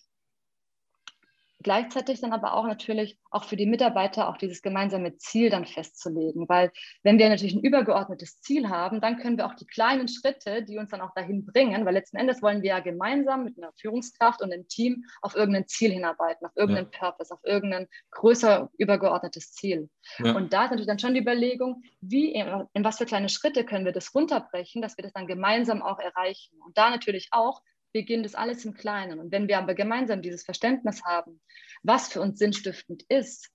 gleichzeitig dann aber auch natürlich auch für die Mitarbeiter auch dieses gemeinsame Ziel dann festzulegen. Weil wenn wir natürlich ein übergeordnetes Ziel haben, dann können wir auch die kleinen Schritte, die uns dann auch dahin bringen, weil letzten Endes wollen wir ja gemeinsam mit einer Führungskraft und einem Team auf irgendein Ziel hinarbeiten, auf irgendeinen ja. Purpose, auf irgendein größer übergeordnetes Ziel. Ja. Und da ist natürlich dann schon die Überlegung, wie, in, in was für kleine Schritte können wir das runterbrechen, dass wir das dann gemeinsam auch erreichen. Und da natürlich auch beginnt es alles im Kleinen. Und wenn wir aber gemeinsam dieses Verständnis haben, was für uns sinnstiftend ist,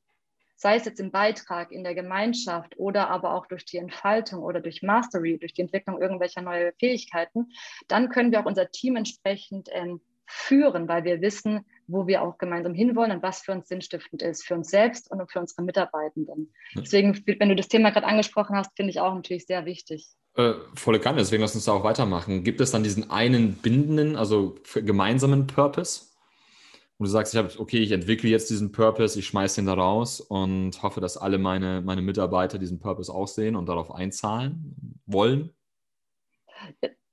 sei es jetzt im Beitrag, in der Gemeinschaft oder aber auch durch die Entfaltung oder durch Mastery, durch die Entwicklung irgendwelcher neuen Fähigkeiten, dann können wir auch unser Team entsprechend ähm, führen, weil wir wissen, wo wir auch gemeinsam hinwollen und was für uns sinnstiftend ist, für uns selbst und für unsere Mitarbeitenden. Deswegen, wenn du das Thema gerade angesprochen hast, finde ich auch natürlich sehr wichtig. Äh, volle Kanne, deswegen lass uns da auch weitermachen. Gibt es dann diesen einen bindenden, also gemeinsamen Purpose? Und du sagst, ich habe, okay, ich entwickle jetzt diesen Purpose, ich schmeiße ihn da raus und hoffe, dass alle meine, meine Mitarbeiter diesen Purpose auch sehen und darauf einzahlen wollen?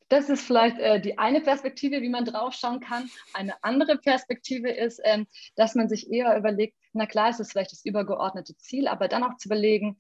Das ist vielleicht äh, die eine Perspektive, wie man draufschauen kann. Eine andere Perspektive ist, ähm, dass man sich eher überlegt, na klar, ist es vielleicht das übergeordnete Ziel, aber dann auch zu überlegen,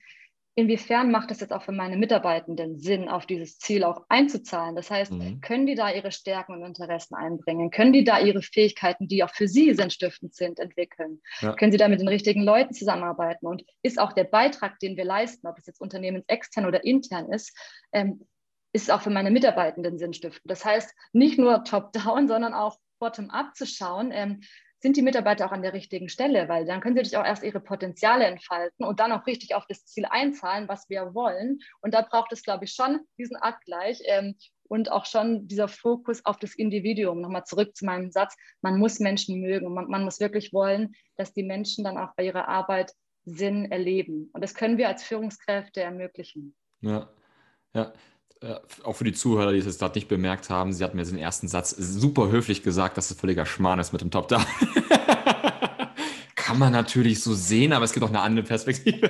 inwiefern macht es jetzt auch für meine Mitarbeitenden Sinn, auf dieses Ziel auch einzuzahlen? Das heißt, mhm. können die da ihre Stärken und Interessen einbringen? Können die da ihre Fähigkeiten, die auch für sie sinnstiftend sind, entwickeln? Ja. Können sie da mit den richtigen Leuten zusammenarbeiten? Und ist auch der Beitrag, den wir leisten, ob es jetzt unternehmensextern oder intern ist, ähm, ist auch für meine Mitarbeitenden sinnstiftend. Das heißt, nicht nur top-down, sondern auch bottom-up zu schauen, ähm, sind die Mitarbeiter auch an der richtigen Stelle, weil dann können sie sich auch erst ihre Potenziale entfalten und dann auch richtig auf das Ziel einzahlen, was wir wollen. Und da braucht es, glaube ich, schon diesen Abgleich ähm, und auch schon dieser Fokus auf das Individuum. Nochmal zurück zu meinem Satz, man muss Menschen mögen, man, man muss wirklich wollen, dass die Menschen dann auch bei ihrer Arbeit Sinn erleben. Und das können wir als Führungskräfte ermöglichen. Ja, ja. Äh, auch für die Zuhörer, die es jetzt gerade nicht bemerkt haben, sie hat mir den ersten Satz super höflich gesagt, dass es völliger Schmarrn ist mit dem Top-Down. Kann man natürlich so sehen, aber es gibt auch eine andere Perspektive.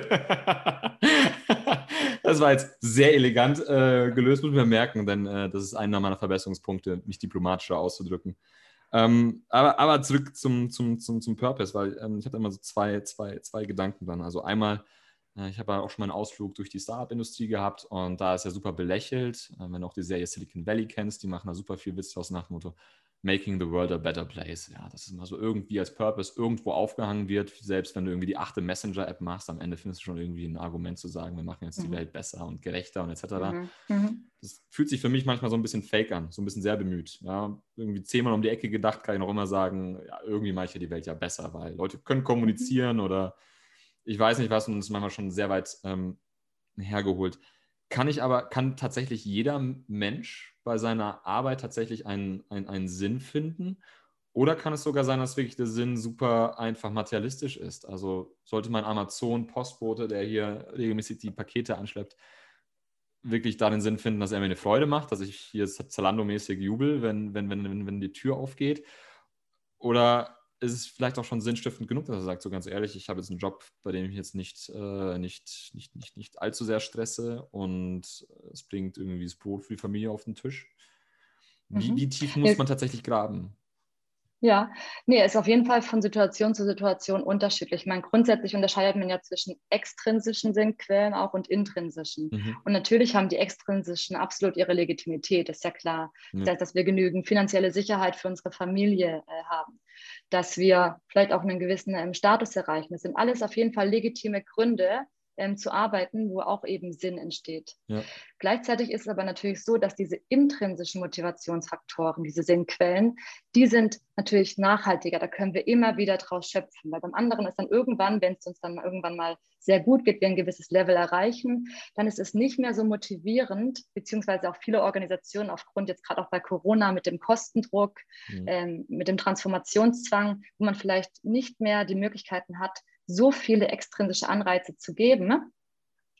das war jetzt sehr elegant äh, gelöst, muss man merken, denn äh, das ist einer meiner Verbesserungspunkte, mich diplomatischer auszudrücken. Ähm, aber, aber zurück zum, zum, zum, zum Purpose, weil ähm, ich habe immer so zwei, zwei, zwei Gedanken dann. Also einmal, ich habe ja auch schon mal einen Ausflug durch die Startup-Industrie gehabt und da ist ja super belächelt. Äh, wenn du auch die Serie Silicon Valley kennst, die machen da super viel Witz aus nach dem Motto Making the World a Better Place. Ja, das ist immer so irgendwie als Purpose irgendwo aufgehangen wird. Selbst wenn du irgendwie die achte Messenger-App machst, am Ende findest du schon irgendwie ein Argument zu sagen, wir machen jetzt die mhm. Welt besser und gerechter und etc. Mhm. Mhm. Das fühlt sich für mich manchmal so ein bisschen fake an, so ein bisschen sehr bemüht. Ja, irgendwie zehnmal um die Ecke gedacht, kann ich noch immer sagen, ja, irgendwie mache ich ja die Welt ja besser, weil Leute können kommunizieren oder ich weiß nicht was und ist manchmal schon sehr weit ähm, hergeholt. Kann ich aber, kann tatsächlich jeder Mensch bei seiner Arbeit tatsächlich einen, einen, einen Sinn finden? Oder kann es sogar sein, dass wirklich der Sinn super einfach materialistisch ist? Also sollte mein Amazon-Postbote, der hier regelmäßig die Pakete anschleppt, wirklich da den Sinn finden, dass er mir eine Freude macht, dass ich hier Zalando-mäßig jubel, wenn, wenn, wenn, wenn, wenn die Tür aufgeht? Oder ist es vielleicht auch schon sinnstiftend genug, dass er sagt, so ganz ehrlich, ich habe jetzt einen Job, bei dem ich jetzt nicht, äh, nicht, nicht, nicht, nicht allzu sehr stresse und es bringt irgendwie das Brot für die Familie auf den Tisch. Wie, mhm. wie tief muss man tatsächlich graben? Ja, nee, ist auf jeden Fall von Situation zu Situation unterschiedlich. Ich meine, grundsätzlich unterscheidet man ja zwischen extrinsischen Sinnquellen auch und intrinsischen. Mhm. Und natürlich haben die extrinsischen absolut ihre Legitimität, ist ja klar. Ja. Das heißt, dass wir genügend finanzielle Sicherheit für unsere Familie äh, haben, dass wir vielleicht auch einen gewissen ähm, Status erreichen. Das sind alles auf jeden Fall legitime Gründe, ähm, zu arbeiten, wo auch eben Sinn entsteht. Ja. Gleichzeitig ist es aber natürlich so, dass diese intrinsischen Motivationsfaktoren, diese Sinnquellen, die sind natürlich nachhaltiger. Da können wir immer wieder draus schöpfen. Weil beim anderen ist dann irgendwann, wenn es uns dann irgendwann mal sehr gut geht, wir ein gewisses Level erreichen, dann ist es nicht mehr so motivierend, beziehungsweise auch viele Organisationen aufgrund jetzt gerade auch bei Corona mit dem Kostendruck, mhm. ähm, mit dem Transformationszwang, wo man vielleicht nicht mehr die Möglichkeiten hat, so viele extrinsische Anreize zu geben, ne?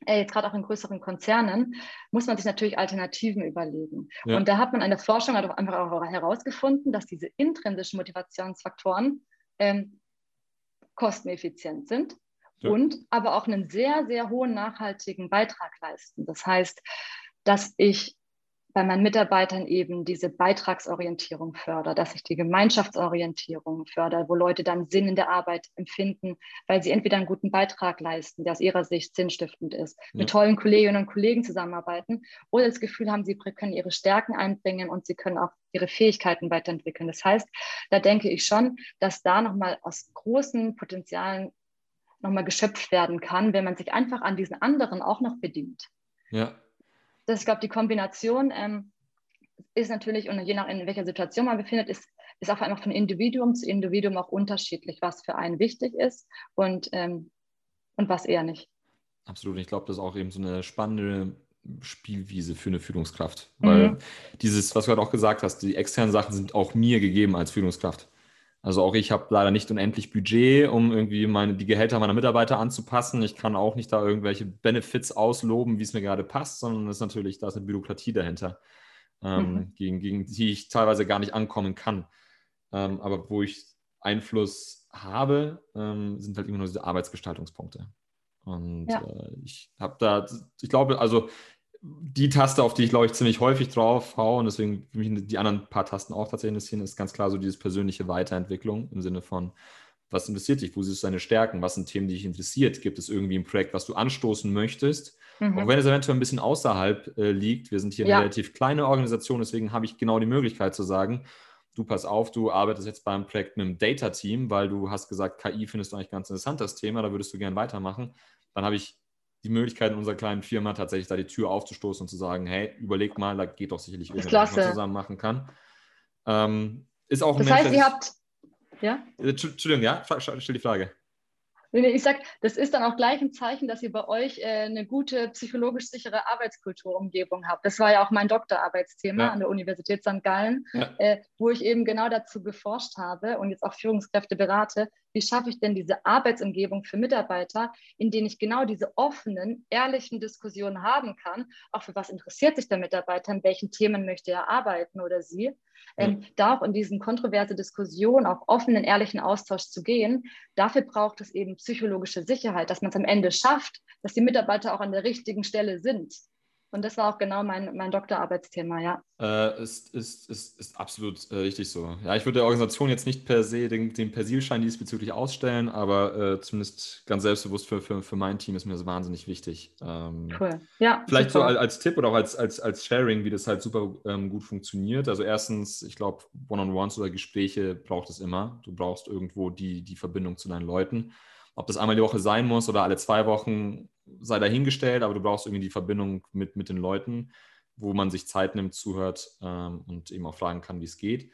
äh, jetzt gerade auch in größeren Konzernen, muss man sich natürlich Alternativen überlegen. Ja. Und da hat man in der Forschung halt auch einfach auch herausgefunden, dass diese intrinsischen Motivationsfaktoren ähm, kosteneffizient sind ja. und aber auch einen sehr, sehr hohen nachhaltigen Beitrag leisten. Das heißt, dass ich bei meinen Mitarbeitern eben diese Beitragsorientierung fördere, dass ich die Gemeinschaftsorientierung fördere, wo Leute dann Sinn in der Arbeit empfinden, weil sie entweder einen guten Beitrag leisten, der aus ihrer Sicht sinnstiftend ist, ja. mit tollen Kolleginnen und Kollegen zusammenarbeiten oder das Gefühl haben, sie können ihre Stärken einbringen und sie können auch ihre Fähigkeiten weiterentwickeln. Das heißt, da denke ich schon, dass da nochmal aus großen Potenzialen nochmal geschöpft werden kann, wenn man sich einfach an diesen anderen auch noch bedient. Ja, das, ich glaube, die Kombination ähm, ist natürlich, und je nach in welcher Situation man befindet, ist, ist auch einfach von Individuum zu Individuum auch unterschiedlich, was für einen wichtig ist und, ähm, und was eher nicht. Absolut. Ich glaube, das ist auch eben so eine spannende Spielwiese für eine Führungskraft. Weil mhm. dieses, was du gerade auch gesagt hast, die externen Sachen sind auch mir gegeben als Führungskraft. Also auch ich habe leider nicht unendlich Budget, um irgendwie meine, die Gehälter meiner Mitarbeiter anzupassen. Ich kann auch nicht da irgendwelche Benefits ausloben, wie es mir gerade passt, sondern es ist natürlich, da ist eine Bürokratie dahinter, ähm, mhm. gegen, gegen die ich teilweise gar nicht ankommen kann. Ähm, aber wo ich Einfluss habe, ähm, sind halt immer nur diese Arbeitsgestaltungspunkte. Und ja. äh, ich habe da, ich glaube, also die Taste, auf die ich glaube ich ziemlich häufig drauf haue und deswegen für mich die anderen paar Tasten auch tatsächlich interessieren, ist ganz klar so diese persönliche Weiterentwicklung im Sinne von, was interessiert dich, wo siehst du deine Stärken, was sind Themen, die dich interessiert, gibt es irgendwie ein Projekt, was du anstoßen möchtest, mhm. auch wenn es eventuell ein bisschen außerhalb äh, liegt, wir sind hier ja. eine relativ kleine Organisation, deswegen habe ich genau die Möglichkeit zu sagen, du pass auf, du arbeitest jetzt beim Projekt mit einem Data-Team, weil du hast gesagt, KI findest du eigentlich ganz interessant, das Thema, da würdest du gerne weitermachen, dann habe ich die Möglichkeit in unserer kleinen Firma tatsächlich da die Tür aufzustoßen und zu sagen, hey, überleg mal, da geht doch sicherlich irgendwas, was man zusammen machen kann. Ähm, ist auch ein das Mensch, heißt, ihr habt, ja? Entschuldigung, ja, stell die Frage. Ich sage, das ist dann auch gleich ein Zeichen, dass ihr bei euch äh, eine gute psychologisch sichere Arbeitskulturumgebung habt. Das war ja auch mein Doktorarbeitsthema ja. an der Universität St. Gallen, ja. äh, wo ich eben genau dazu geforscht habe und jetzt auch Führungskräfte berate, wie schaffe ich denn diese Arbeitsumgebung für Mitarbeiter, in denen ich genau diese offenen, ehrlichen Diskussionen haben kann, auch für was interessiert sich der Mitarbeiter, in welchen Themen möchte er arbeiten oder sie, ähm, da auch in diesen kontroverse Diskussion, auch offenen, ehrlichen Austausch zu gehen. Dafür braucht es eben psychologische Sicherheit, dass man es am Ende schafft, dass die Mitarbeiter auch an der richtigen Stelle sind. Und das war auch genau mein, mein Doktorarbeitsthema, ja. Äh, ist, ist, ist, ist absolut äh, richtig so. Ja, ich würde der Organisation jetzt nicht per se den, den Persilschein diesbezüglich ausstellen, aber äh, zumindest ganz selbstbewusst für, für, für mein Team ist mir das wahnsinnig wichtig. Ähm, cool. Ja. Vielleicht super. so als, als, Tipp oder auch als, als, als Sharing, wie das halt super ähm, gut funktioniert. Also erstens, ich glaube, One-on-Ones oder Gespräche braucht es immer. Du brauchst irgendwo die, die Verbindung zu deinen Leuten. Ob das einmal die Woche sein muss oder alle zwei Wochen, sei dahingestellt, aber du brauchst irgendwie die Verbindung mit, mit den Leuten, wo man sich Zeit nimmt, zuhört ähm, und eben auch fragen kann, wie es geht.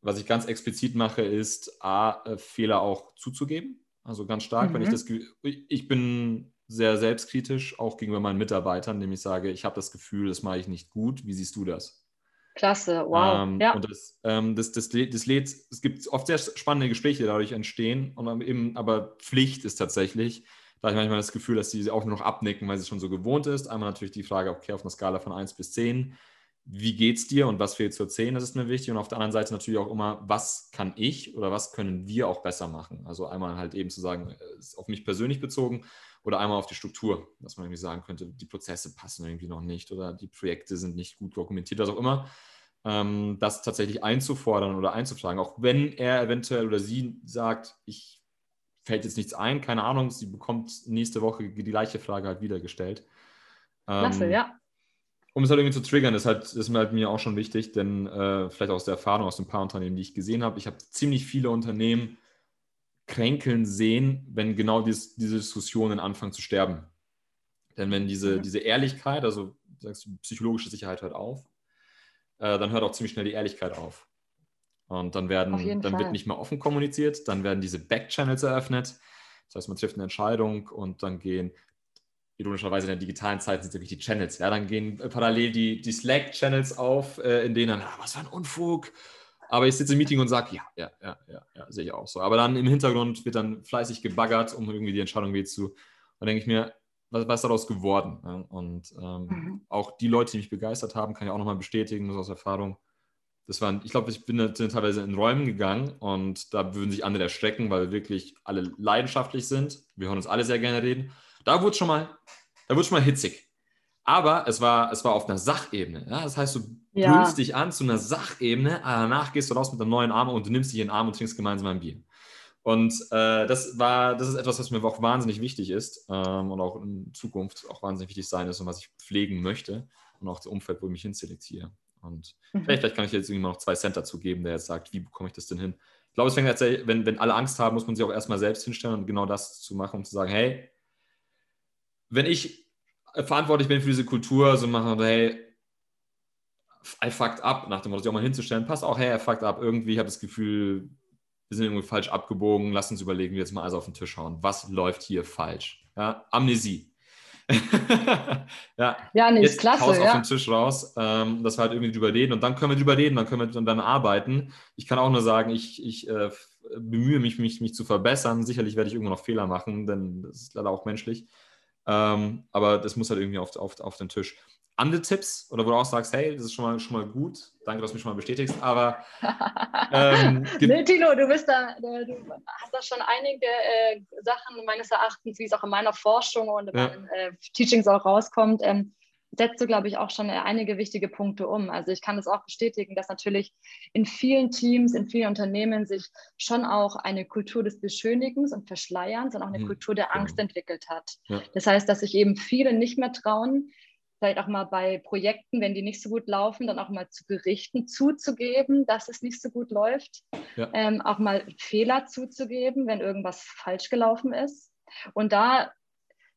Was ich ganz explizit mache, ist, A, äh, Fehler auch zuzugeben. Also ganz stark, mhm. wenn ich mhm. das, ich bin sehr selbstkritisch, auch gegenüber meinen Mitarbeitern, indem ich sage, ich habe das Gefühl, das mache ich nicht gut. Wie siehst du das? Klasse, wow. Ähm, ja. Und das, ähm, das, das, das lädt, es gibt oft sehr spannende Gespräche, die dadurch entstehen. Und eben, aber Pflicht ist tatsächlich, da habe ich manchmal das Gefühl, dass sie auch nur noch abnicken, weil sie schon so gewohnt ist. Einmal natürlich die Frage, okay, auf einer Skala von 1 bis 10, wie geht's dir und was fehlt zur 10, das ist mir wichtig. Und auf der anderen Seite natürlich auch immer, was kann ich oder was können wir auch besser machen? Also einmal halt eben zu sagen, ist auf mich persönlich bezogen oder einmal auf die Struktur, dass man irgendwie sagen könnte, die Prozesse passen irgendwie noch nicht oder die Projekte sind nicht gut dokumentiert, was auch immer ähm, das tatsächlich einzufordern oder einzufragen, auch wenn er eventuell oder sie sagt, ich fällt jetzt nichts ein, keine Ahnung, sie bekommt nächste Woche die gleiche Frage halt wieder gestellt. Ähm, Klasse, ja. Um es halt irgendwie zu triggern, ist halt, ist halt mir auch schon wichtig, denn äh, vielleicht aus der Erfahrung aus ein paar Unternehmen, die ich gesehen habe, ich habe ziemlich viele Unternehmen kränkeln sehen, wenn genau dies, diese Diskussionen anfangen zu sterben. Denn wenn diese, mhm. diese Ehrlichkeit, also sagst du, psychologische Sicherheit hört auf, äh, dann hört auch ziemlich schnell die Ehrlichkeit auf. Und dann werden, dann wird nicht mehr offen kommuniziert, dann werden diese Backchannels eröffnet. Das heißt, man trifft eine Entscheidung und dann gehen, ironischerweise in der digitalen Zeit sind es nämlich die Channels. Ja, dann gehen parallel die, die Slack-Channels auf, äh, in denen dann, ah, was für ein Unfug. Aber ich sitze im Meeting und sage, ja, ja, ja, ja, ja, sehe ich auch so. Aber dann im Hintergrund wird dann fleißig gebaggert, um irgendwie die Entscheidung wieder zu. Dann denke ich mir, was, was ist daraus geworden? Und ähm, mhm. auch die Leute, die mich begeistert haben, kann ich auch nochmal bestätigen, das aus Erfahrung. Das waren, ich glaube, ich bin teilweise in Räumen gegangen und da würden sich andere erschrecken, weil wir wirklich alle leidenschaftlich sind. Wir hören uns alle sehr gerne reden. Da wurde schon mal, da wurde schon mal hitzig. Aber es war, es war auf einer Sachebene. Ja? Das heißt, du ja. brüllst dich an zu einer Sachebene, danach gehst du raus mit einem neuen Arm und du nimmst dich in den Arm und trinkst gemeinsam ein Bier. Und äh, das war, das ist etwas, was mir auch wahnsinnig wichtig ist ähm, und auch in Zukunft auch wahnsinnig wichtig sein ist und was ich pflegen möchte und auch das Umfeld, wo ich mich hinselektiere. Und mhm. vielleicht, vielleicht, kann ich jetzt irgendwie noch zwei Cent dazu geben, der jetzt sagt, wie bekomme ich das denn hin? Ich glaube, es fängt tatsächlich, wenn, wenn alle Angst haben, muss man sich auch erstmal selbst hinstellen und genau das zu machen, um zu sagen, hey, wenn ich verantwortlich bin für diese Kultur, so machen, hey, I fucked up, nach dem Motto, sich auch mal hinzustellen, passt auch, hey, I fucked up, irgendwie, ich habe das Gefühl, wir sind irgendwie falsch abgebogen, lass uns überlegen, wir jetzt mal alles auf den Tisch hauen. Was läuft hier falsch? Ja, Amnesie. ja, ja nee, jetzt ist klasse. Haus ja. auf den Tisch raus, ähm, dass wir halt irgendwie drüber reden und dann können wir drüber reden, dann können wir dann arbeiten. Ich kann auch nur sagen, ich, ich äh, bemühe mich, mich, mich zu verbessern. Sicherlich werde ich irgendwo noch Fehler machen, denn das ist leider auch menschlich. Ähm, aber das muss halt irgendwie auf, auf, auf den Tisch andere Tipps oder wo du auch sagst, hey, das ist schon mal, schon mal gut, danke, dass du mich schon mal bestätigst, aber ähm, nee, Tino, du bist da, du hast da schon einige äh, Sachen meines Erachtens, wie es auch in meiner Forschung und in ja. meinen äh, Teachings auch rauskommt, ähm, setzt du, glaube ich, auch schon einige wichtige Punkte um. Also ich kann das auch bestätigen, dass natürlich in vielen Teams, in vielen Unternehmen sich schon auch eine Kultur des Beschönigens und Verschleierns und auch eine mhm. Kultur der Angst genau. entwickelt hat. Ja. Das heißt, dass sich eben viele nicht mehr trauen, vielleicht auch mal bei Projekten, wenn die nicht so gut laufen, dann auch mal zu berichten, zuzugeben, dass es nicht so gut läuft, ja. ähm, auch mal Fehler zuzugeben, wenn irgendwas falsch gelaufen ist. Und da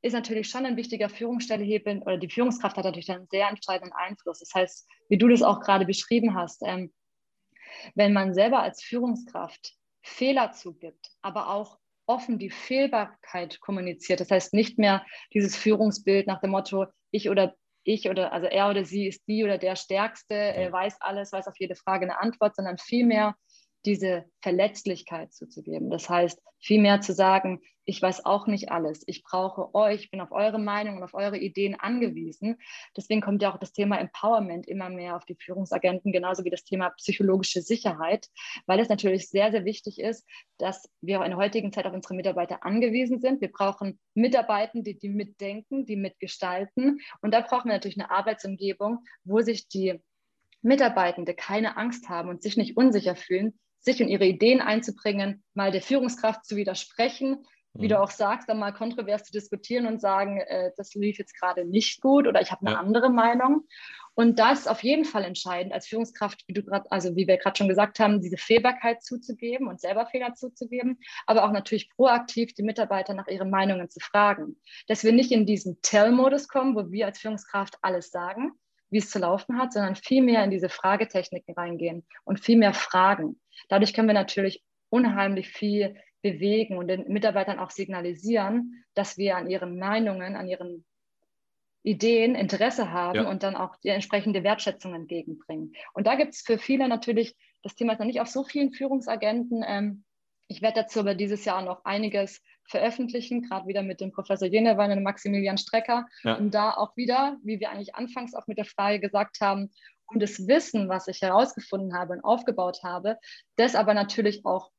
ist natürlich schon ein wichtiger Führungsstellehebel oder die Führungskraft hat natürlich einen sehr entscheidenden Einfluss. Das heißt, wie du das auch gerade beschrieben hast, ähm, wenn man selber als Führungskraft Fehler zugibt, aber auch offen die Fehlbarkeit kommuniziert. Das heißt nicht mehr dieses Führungsbild nach dem Motto, ich oder ich oder also er oder sie ist die oder der Stärkste, äh, weiß alles, weiß auf jede Frage eine Antwort, sondern vielmehr diese Verletzlichkeit zuzugeben. Das heißt, vielmehr zu sagen, ich weiß auch nicht alles, ich brauche euch, bin auf eure Meinung und auf eure Ideen angewiesen. Deswegen kommt ja auch das Thema Empowerment immer mehr auf die Führungsagenten, genauso wie das Thema psychologische Sicherheit, weil es natürlich sehr, sehr wichtig ist, dass wir in der heutigen Zeit auf unsere Mitarbeiter angewiesen sind. Wir brauchen Mitarbeitende, die mitdenken, die mitgestalten. Und da brauchen wir natürlich eine Arbeitsumgebung, wo sich die Mitarbeitende keine Angst haben und sich nicht unsicher fühlen, sich und ihre Ideen einzubringen, mal der Führungskraft zu widersprechen, wie du mhm. auch sagst, dann mal kontrovers zu diskutieren und sagen, äh, das lief jetzt gerade nicht gut oder ich habe eine ja. andere Meinung. Und da ist auf jeden Fall entscheidend, als Führungskraft, wie du gerade, also wie wir gerade schon gesagt haben, diese Fehlbarkeit zuzugeben und selber Fehler zuzugeben, aber auch natürlich proaktiv die Mitarbeiter nach ihren Meinungen zu fragen. Dass wir nicht in diesen Tell-Modus kommen, wo wir als Führungskraft alles sagen, wie es zu laufen hat, sondern viel mehr in diese Fragetechniken reingehen und viel mehr fragen. Dadurch können wir natürlich unheimlich viel bewegen und den Mitarbeitern auch signalisieren, dass wir an ihren Meinungen, an ihren Ideen Interesse haben ja. und dann auch die entsprechende Wertschätzung entgegenbringen. Und da gibt es für viele natürlich, das Thema ist noch nicht auf so vielen Führungsagenten. Ähm, ich werde dazu aber dieses Jahr noch einiges veröffentlichen, gerade wieder mit dem Professor Jenewein und Maximilian Strecker, ja. um da auch wieder, wie wir eigentlich anfangs auch mit der Frage gesagt haben, um das Wissen, was ich herausgefunden habe und aufgebaut habe, das aber natürlich auch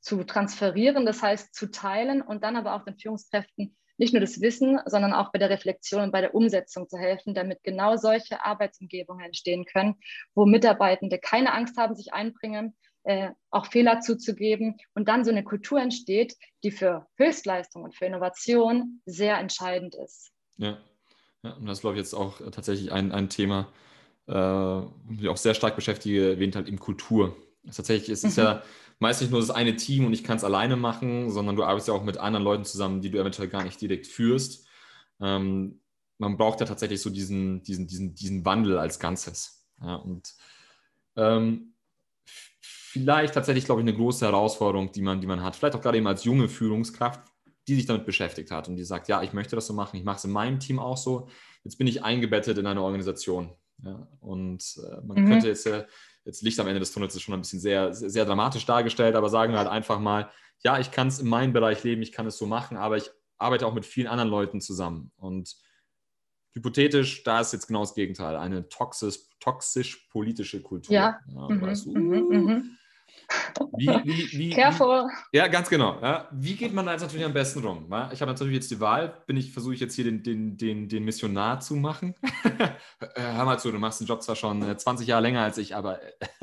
zu transferieren, das heißt zu teilen und dann aber auch den Führungskräften nicht nur das Wissen, sondern auch bei der Reflexion und bei der Umsetzung zu helfen, damit genau solche Arbeitsumgebungen entstehen können, wo Mitarbeitende keine Angst haben, sich einbringen, äh, auch Fehler zuzugeben und dann so eine Kultur entsteht, die für Höchstleistung und für Innovation sehr entscheidend ist. Ja, ja und das glaube ich jetzt auch tatsächlich ein, ein Thema, mich auch sehr stark beschäftige, erwähnt halt eben Kultur. Tatsächlich ist es mhm. ja meist nicht nur das eine Team und ich kann es alleine machen, sondern du arbeitest ja auch mit anderen Leuten zusammen, die du eventuell gar nicht direkt führst. Ähm, man braucht ja tatsächlich so diesen, diesen, diesen, diesen Wandel als Ganzes. Ja, und ähm, vielleicht tatsächlich, glaube ich, eine große Herausforderung, die man, die man hat. Vielleicht auch gerade eben als junge Führungskraft, die sich damit beschäftigt hat und die sagt, ja, ich möchte das so machen, ich mache es in meinem Team auch so. Jetzt bin ich eingebettet in eine Organisation. Ja, und äh, man mhm. könnte jetzt, äh, jetzt Licht am Ende des Tunnels ist schon ein bisschen sehr, sehr, sehr dramatisch dargestellt, aber sagen wir halt einfach mal, ja, ich kann es in meinem Bereich leben, ich kann es so machen, aber ich arbeite auch mit vielen anderen Leuten zusammen. Und hypothetisch, da ist jetzt genau das Gegenteil, eine toxisch, toxisch politische Kultur. Ja. ja mhm. weißt du, mhm. Mhm. Wie, wie, wie, Careful. ja, ganz genau. Ja. Wie geht man da jetzt natürlich am besten rum? Ja? Ich habe natürlich jetzt die Wahl, bin ich, versuche ich jetzt hier den, den, den, den Missionar zu machen. Äh, hör mal zu, du machst den Job zwar schon 20 äh, Jahre länger als ich, aber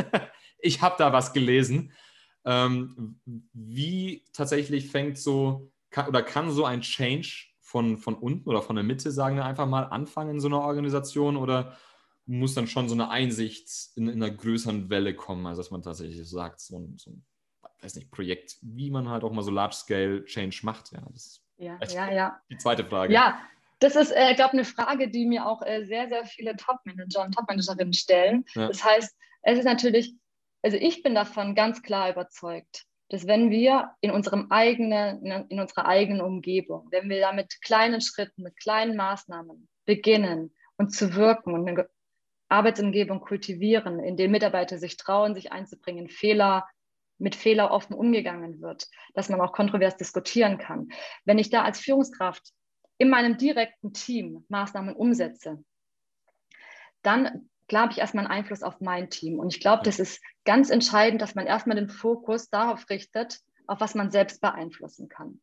ich habe da was gelesen. Ähm, wie tatsächlich fängt so kann, oder kann so ein Change von, von unten oder von der Mitte, sagen wir einfach mal, anfangen in so einer Organisation oder muss dann schon so eine Einsicht in, in einer größeren Welle kommen, also dass man tatsächlich sagt, so ein, so ein weiß nicht, Projekt, wie man halt auch mal so Large-Scale-Change macht. Ja, das ja, ja, ja. Die zweite Frage. Ja, das ist, äh, ich glaube, eine Frage, die mir auch äh, sehr, sehr viele Top-Manager und Top-Managerinnen stellen. Ja. Das heißt, es ist natürlich, also ich bin davon ganz klar überzeugt, dass wenn wir in unserem eigenen, in unserer eigenen Umgebung, wenn wir da mit kleinen Schritten, mit kleinen Maßnahmen beginnen und zu wirken und eine Arbeitsumgebung kultivieren, in der Mitarbeiter sich trauen, sich einzubringen, Fehler mit Fehler offen umgegangen wird, dass man auch kontrovers diskutieren kann. Wenn ich da als Führungskraft in meinem direkten Team Maßnahmen umsetze, dann klar habe ich erstmal einen Einfluss auf mein Team. Und ich glaube, das ist ganz entscheidend, dass man erstmal den Fokus darauf richtet, auf was man selbst beeinflussen kann.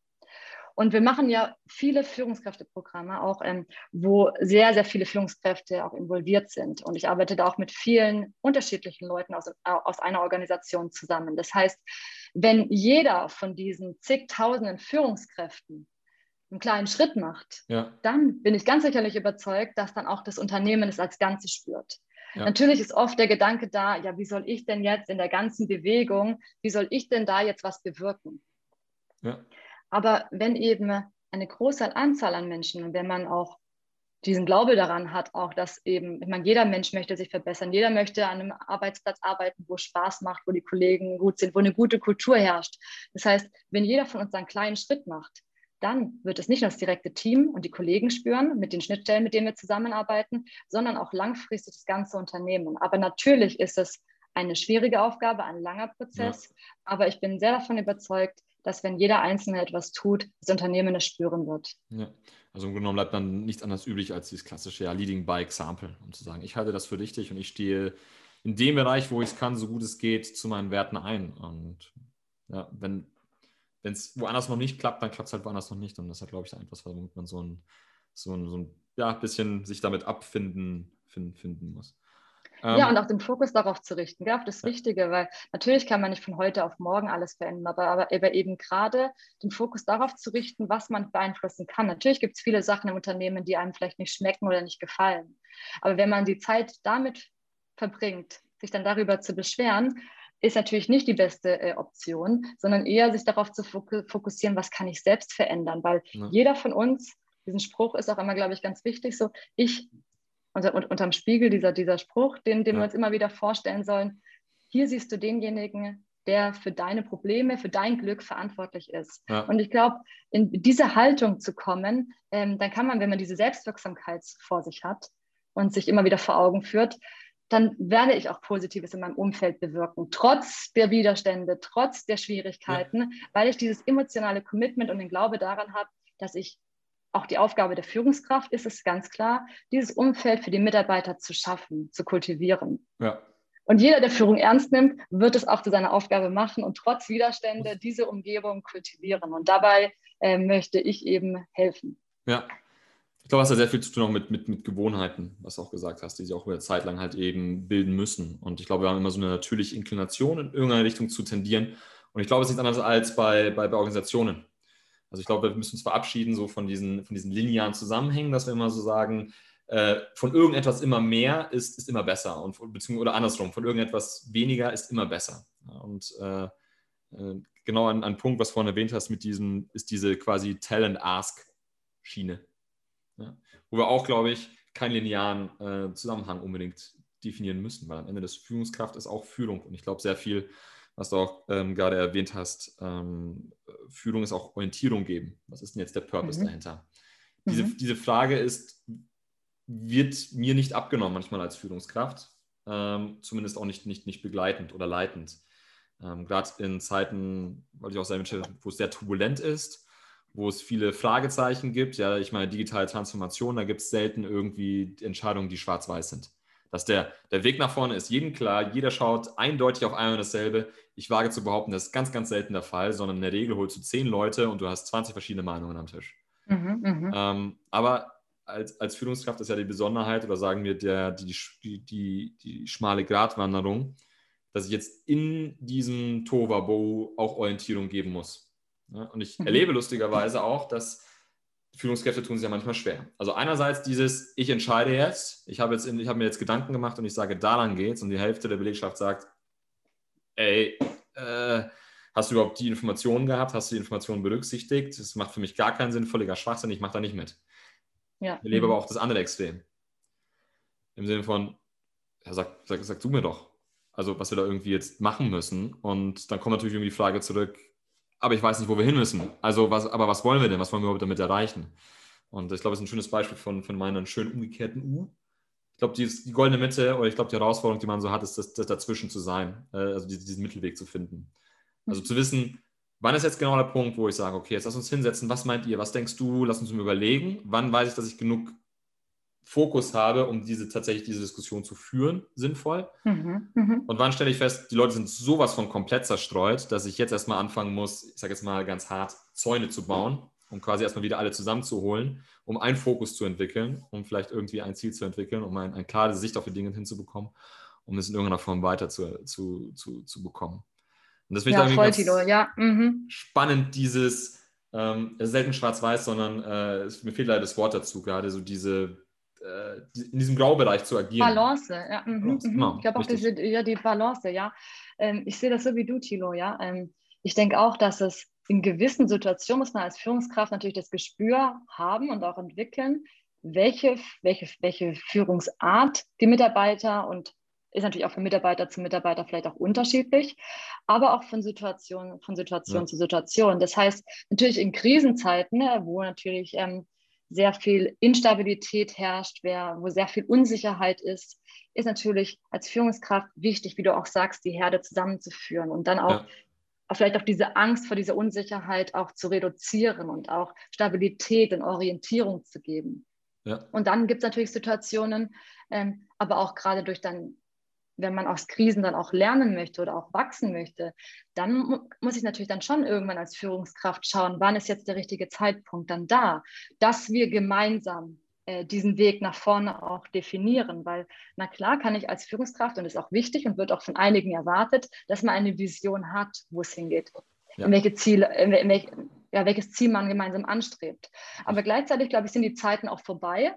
Und wir machen ja viele Führungskräfteprogramme auch, ähm, wo sehr, sehr viele Führungskräfte auch involviert sind. Und ich arbeite da auch mit vielen unterschiedlichen Leuten aus, aus einer Organisation zusammen. Das heißt, wenn jeder von diesen zigtausenden Führungskräften einen kleinen Schritt macht, ja. dann bin ich ganz sicherlich überzeugt, dass dann auch das Unternehmen es als Ganzes spürt. Ja. Natürlich ist oft der Gedanke da, ja, wie soll ich denn jetzt in der ganzen Bewegung, wie soll ich denn da jetzt was bewirken? Ja. Aber wenn eben eine große Anzahl an Menschen und wenn man auch diesen Glaube daran hat, auch dass eben, ich meine, jeder Mensch möchte sich verbessern, jeder möchte an einem Arbeitsplatz arbeiten, wo Spaß macht, wo die Kollegen gut sind, wo eine gute Kultur herrscht. Das heißt, wenn jeder von uns einen kleinen Schritt macht, dann wird es nicht nur das direkte Team und die Kollegen spüren mit den Schnittstellen, mit denen wir zusammenarbeiten, sondern auch langfristig das ganze Unternehmen. Aber natürlich ist es eine schwierige Aufgabe, ein langer Prozess. Ja. Aber ich bin sehr davon überzeugt, dass wenn jeder Einzelne etwas tut, das Unternehmen es spüren wird. Ja. Also im Grunde genommen bleibt dann nichts anderes übrig als dieses klassische ja, Leading by Example, um zu sagen, ich halte das für richtig und ich stehe in dem Bereich, wo ich es kann, so gut es geht, zu meinen Werten ein. Und ja, wenn es woanders noch nicht klappt, dann klappt es halt woanders noch nicht. Und das ist, glaube ich, etwas, womit man so ein, so ein, so ein ja, bisschen sich damit abfinden finden, finden muss. Ja, ähm, und auch den Fokus darauf zu richten, ja, auf das Wichtige, weil natürlich kann man nicht von heute auf morgen alles verändern, aber, aber eben gerade den Fokus darauf zu richten, was man beeinflussen kann. Natürlich gibt es viele Sachen im Unternehmen, die einem vielleicht nicht schmecken oder nicht gefallen. Aber wenn man die Zeit damit verbringt, sich dann darüber zu beschweren, ist natürlich nicht die beste äh, Option, sondern eher sich darauf zu fokussieren, was kann ich selbst verändern, weil ja. jeder von uns, diesen Spruch ist auch immer, glaube ich, ganz wichtig, so ich, unter, unterm Spiegel dieser, dieser Spruch, den, den ja. wir uns immer wieder vorstellen sollen, hier siehst du denjenigen, der für deine Probleme, für dein Glück verantwortlich ist. Ja. Und ich glaube, in diese Haltung zu kommen, ähm, dann kann man, wenn man diese Selbstwirksamkeit vor sich hat und sich immer wieder vor Augen führt, dann werde ich auch Positives in meinem Umfeld bewirken, trotz der Widerstände, trotz der Schwierigkeiten, ja. weil ich dieses emotionale Commitment und den Glaube daran habe, dass ich auch die Aufgabe der Führungskraft ist es ganz klar, dieses Umfeld für die Mitarbeiter zu schaffen, zu kultivieren. Ja. Und jeder, der Führung ernst nimmt, wird es auch zu seiner Aufgabe machen und trotz Widerstände diese Umgebung kultivieren. Und dabei äh, möchte ich eben helfen. Ja, ich glaube, es hat sehr viel zu tun auch mit, mit, mit Gewohnheiten, was du auch gesagt hast, die sich auch über Zeit lang halt eben bilden müssen. Und ich glaube, wir haben immer so eine natürliche Inklination, in irgendeine Richtung zu tendieren. Und ich glaube, es ist nichts anderes als bei, bei, bei Organisationen. Also ich glaube, wir müssen uns verabschieden so von diesen, von diesen linearen Zusammenhängen, dass wir immer so sagen, äh, von irgendetwas immer mehr ist, ist immer besser. Und, beziehungsweise, oder andersrum, von irgendetwas weniger ist immer besser. Und äh, äh, genau ein, ein Punkt, was du vorhin erwähnt hast, mit diesem, ist diese quasi Tell-and-Ask-Schiene Ja. Wo wir auch, glaube ich, keinen linearen äh, Zusammenhang unbedingt definieren müssen, weil am Ende das Führungskraft ist auch Führung. Und ich glaube, sehr viel, was du auch ähm, gerade erwähnt hast, ähm, Führung ist auch Orientierung geben. Was ist denn jetzt der Purpose mhm. dahinter? Diese, mhm. diese Frage ist, wird mir nicht abgenommen manchmal als Führungskraft, ähm, zumindest auch nicht, nicht, nicht begleitend oder leitend. Ähm, Gerade in Zeiten, weil ich auch sagen möchte, wo es sehr turbulent ist, wo es viele Fragezeichen gibt. Ja, ich meine, digitale Transformation, da gibt es selten irgendwie Entscheidungen, die schwarz-weiß sind. Dass der, der Weg nach vorne ist jedem klar, jeder schaut eindeutig auf ein und dasselbe. Ich wage zu behaupten, das ist ganz, ganz selten der Fall, sondern in der Regel holst du zehn Leute und du hast 20 verschiedene Meinungen am Tisch. Mhm, mhm, ähm, aber als, als Führungskraft ist ja die Besonderheit, oder sagen wir der, die, die, die, die schmale Gratwanderung, dass ich jetzt in diesem Tovabo auch Orientierung geben muss. Und ich mhm. erlebe lustigerweise auch, dass Führungskräfte tun sich ja manchmal schwer. Also einerseits dieses, ich entscheide jetzt, ich habe jetzt ich habe mir jetzt Gedanken gemacht und ich sage, daran geht's und die Hälfte der Belegschaft sagt, ey, äh, hast du überhaupt die Informationen gehabt, hast du die Informationen berücksichtigt? Das macht für mich gar keinen Sinn, völliger Schwachsinn, ich mache da nicht mit. Ja. Ich erlebe aber auch das andere Extrem. Im Sinne von, ja, sag, sag, sag du mir doch, also was wir da irgendwie jetzt machen müssen. Und dann kommt natürlich irgendwie die Frage zurück, aber ich weiß nicht, wo wir hin müssen. Also, was, aber was wollen wir denn? Was wollen wir damit erreichen? Und ich glaube, es ist ein schönes Beispiel von, von meiner schön umgekehrten U. Ich glaube, die, die, goldene Mitte oder ich glaube, die Herausforderung, die man so hat, ist, das, das dazwischen zu sein, äh, also diesen, Mittelweg zu finden. Also zu wissen, wann ist jetzt genau der Punkt, wo ich sage, okay, jetzt lass uns hinsetzen, was meint ihr, was denkst du, lass uns überlegen, wann weiß ich, dass ich genug Fokus habe, um diese tatsächlich diese Diskussion zu führen, sinnvoll. Mhm, mh. Und wann stelle ich fest, die Leute sind sowas von komplett zerstreut, dass ich jetzt erstmal anfangen muss, ich sage jetzt mal ganz hart, Zäune zu bauen, um quasi erstmal wieder alle zusammenzuholen, um einen Fokus zu entwickeln, um vielleicht irgendwie ein Ziel zu entwickeln, um ein, eine klare Sicht auf die Dinge hinzubekommen, um es in irgendeiner Form weiter zu, zu, zu, zu bekommen. Und das finde ich ja, voll, Tilo, ja. Mhm. spannend, dieses, ähm, selten schwarz-weiß, sondern äh, es, mir fehlt leider das Wort dazu, gerade so diese äh, in diesem Graubereich zu agieren. Balance, ja. Mhm, Balance. Mhm. Genau, ich glaube auch diese, ja, die Balance, ja. Ähm, ich sehe das so wie du, Tilo, ja. Ähm, ich denke auch, dass es in gewissen Situationen muss man als Führungskraft natürlich das Gespür haben und auch entwickeln, welche, welche, welche Führungsart die Mitarbeiter und ist natürlich auch von Mitarbeiter zu Mitarbeiter vielleicht auch unterschiedlich, aber auch von Situation, von Situation ja. zu Situation. Das heißt, natürlich in Krisenzeiten, ne, wo natürlich ähm, sehr viel Instabilität herrscht, wer, wo sehr viel Unsicherheit ist, ist natürlich als Führungskraft wichtig, wie du auch sagst, die Herde zusammenzuführen und dann auch ja. vielleicht auch diese Angst vor dieser Unsicherheit auch zu reduzieren und auch Stabilität und Orientierung zu geben. Ja. Und dann gibt es natürlich Situationen, ähm, aber auch gerade durch dann wenn man aus Krisen dann auch lernen möchte oder auch wachsen möchte, dann muss ich natürlich dann schon irgendwann als Führungskraft schauen, wann ist jetzt der richtige Zeitpunkt dann da, dass wir gemeinsam äh, diesen Weg nach vorne auch definieren, weil na klar kann ich als Führungskraft, und das ist auch wichtig und wird auch von einigen erwartet, dass man eine Vision hat, wo es hingeht, ja. in welche Ziele, in welche, ja, welches Ziel man gemeinsam anstrebt. Aber gleichzeitig, glaube ich, sind die Zeiten auch vorbei,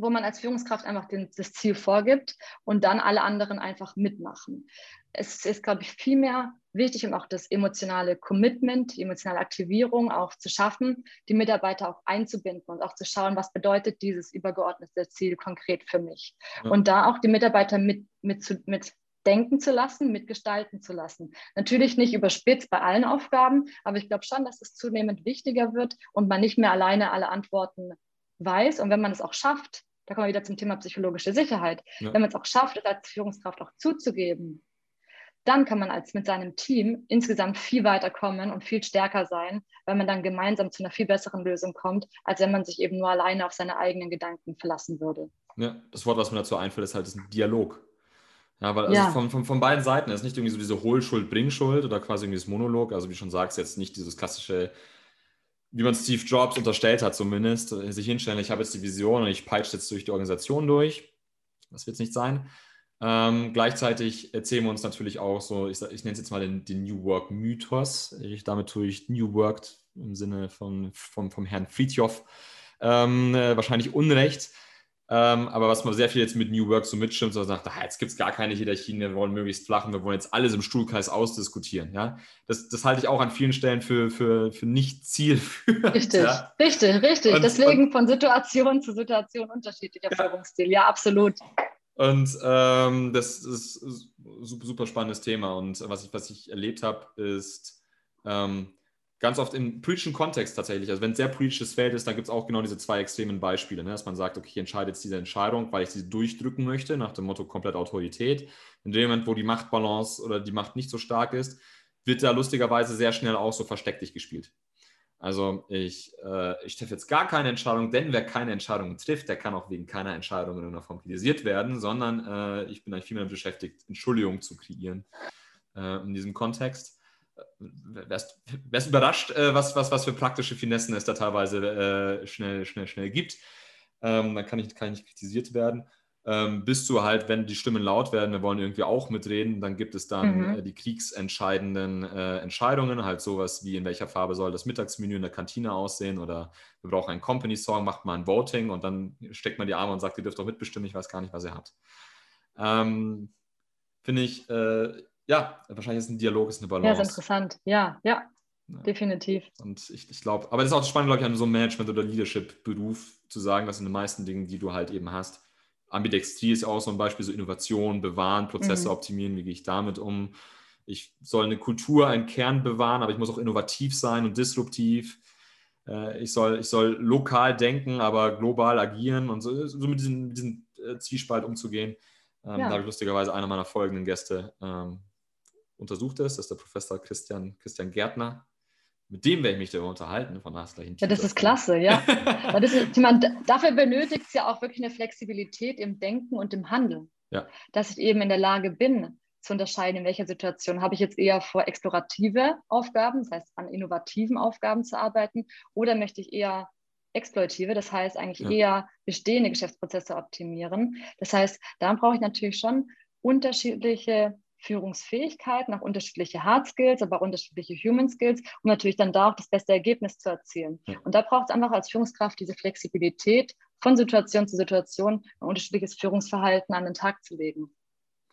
wo man als Führungskraft einfach den, das Ziel vorgibt und dann alle anderen einfach mitmachen. Es ist, glaube ich, viel mehr wichtig und auch das emotionale Commitment, die emotionale Aktivierung auch zu schaffen, die Mitarbeiter auch einzubinden und auch zu schauen, was bedeutet dieses übergeordnete Ziel konkret für mich. Ja. Und da auch die Mitarbeiter mit, mit, zu, mit denken zu lassen, mitgestalten zu lassen. Natürlich nicht überspitzt bei allen Aufgaben, aber ich glaube schon, dass es zunehmend wichtiger wird und man nicht mehr alleine alle Antworten weiß. Und wenn man es auch schafft, da kommen wir wieder zum Thema psychologische Sicherheit. Ja. Wenn man es auch schafft, es als Führungskraft auch zuzugeben, dann kann man als mit seinem Team insgesamt viel weiter kommen und viel stärker sein, weil man dann gemeinsam zu einer viel besseren Lösung kommt, als wenn man sich eben nur alleine auf seine eigenen Gedanken verlassen würde. Ja, das Wort, was mir dazu einfällt, ist halt ist ein Dialog. Ja, weil also ja. Von, von, von beiden Seiten ist nicht irgendwie so diese Hohlschuld, Bringschuld oder quasi irgendwie das Monolog, also wie schon sagst, jetzt nicht dieses klassische wie man Steve Jobs unterstellt hat zumindest, äh, sich hinstellen, ich habe jetzt die Vision und ich peitsche jetzt durch die Organisation durch. Das wird es nicht sein. Ähm, gleichzeitig erzählen wir uns natürlich auch so, ich, ich nenne es jetzt mal den, den New Work Mythos. Ich, damit tue ich New Work im Sinne von, vom, vom Herrn Friedhoff ähm, äh, wahrscheinlich Unrecht. Ähm, aber was man sehr viel jetzt mit New Work so mitstimmt, so sagt, ah, jetzt gibt es gar keine Hierarchien, wir wollen möglichst flachen, wir wollen jetzt alles im Stuhlkreis ausdiskutieren. Ja? Das, das halte ich auch an vielen Stellen für, für, für nicht zielführend. Richtig, ja? richtig, richtig. Und, Deswegen und, von Situation zu Situation unterschiedlicher ja. Führungsstil. Ja, absolut. Und ähm, das ist ein super, super spannendes Thema. Und was ich, was ich erlebt habe, ist, ähm, ganz oft im politischen Kontext tatsächlich. Also wenn es sehr politisches Feld ist, dann gibt es auch genau diese zwei extremen Beispiele, ne? dass man sagt, okay, ich entscheide jetzt diese Entscheidung, weil ich sie durchdrücken möchte, nach dem Motto komplett Autorität. In dem Moment, wo die Machtbalance oder die Macht nicht so stark ist, wird da lustigerweise sehr schnell auch so verstecklich gespielt. Also ich, äh, ich treffe jetzt gar keine Entscheidung, denn wer keine Entscheidung trifft, der kann auch wegen keiner Entscheidung in irgendeiner Form kritisiert werden, sondern äh, ich bin eigentlich viel mehr beschäftigt, Entschuldigungen zu kreieren äh, in diesem Kontext wärst, wärst überrascht, äh, was, was, was für praktische Finessen es da teilweise äh, schnell, schnell, schnell gibt. Ähm, dann kann ich, kann ich nicht kritisiert werden. Ähm, bis zu halt, wenn die Stimmen laut werden, wir wollen irgendwie auch mitreden, dann gibt es dann mhm. äh, die kriegsentscheidenden äh, Entscheidungen, halt sowas wie in welcher Farbe soll das Mittagsmenü in der Kantine aussehen oder wir brauchen einen Company-Song, macht mal ein Voting und dann steckt man die Arme und sagt, ihr dürft doch mitbestimmen, ich weiß gar nicht, was ihr habt. Ähm, Finde ich, äh, ja, wahrscheinlich ist ein Dialog, ist eine Balance. Ja, ist interessant. Ja, ja, ja. definitiv. Und ich, ich glaube, aber das ist auch spannend, glaube ich, an so einem Management- oder Leadership-Beruf zu sagen, dass in den meisten Dingen, die du halt eben hast, Ambidextrie ist ja auch so ein Beispiel, so Innovation, bewahren, Prozesse mhm. optimieren, wie gehe ich damit um? Ich soll eine Kultur, einen Kern bewahren, aber ich muss auch innovativ sein und disruptiv. Äh, ich soll, ich soll lokal denken, aber global agieren und so, so mit diesem, diesem äh, Zwiespalt umzugehen. Ähm, ja. Da habe ich lustigerweise einer meiner folgenden Gäste ähm, untersucht ist. Das ist der Professor Christian, Christian Gärtner. Mit dem werde ich mich darüber unterhalten, von daher gleich Ja, das ist klasse, ja. das ist, man, dafür benötigt es ja auch wirklich eine Flexibilität im Denken und im Handeln. Ja. Dass ich eben in der Lage bin, zu unterscheiden, in welcher Situation habe ich jetzt eher vor, explorative Aufgaben, das heißt an innovativen Aufgaben zu arbeiten, oder möchte ich eher exploitive, das heißt eigentlich ja. eher bestehende Geschäftsprozesse optimieren. Das heißt, da brauche ich natürlich schon unterschiedliche Führungsfähigkeiten, auch unterschiedliche Hard Skills, aber auch unterschiedliche Human Skills, um natürlich dann da auch das beste Ergebnis zu erzielen. Und da braucht es einfach als Führungskraft diese Flexibilität, von Situation zu Situation ein unterschiedliches Führungsverhalten an den Tag zu legen.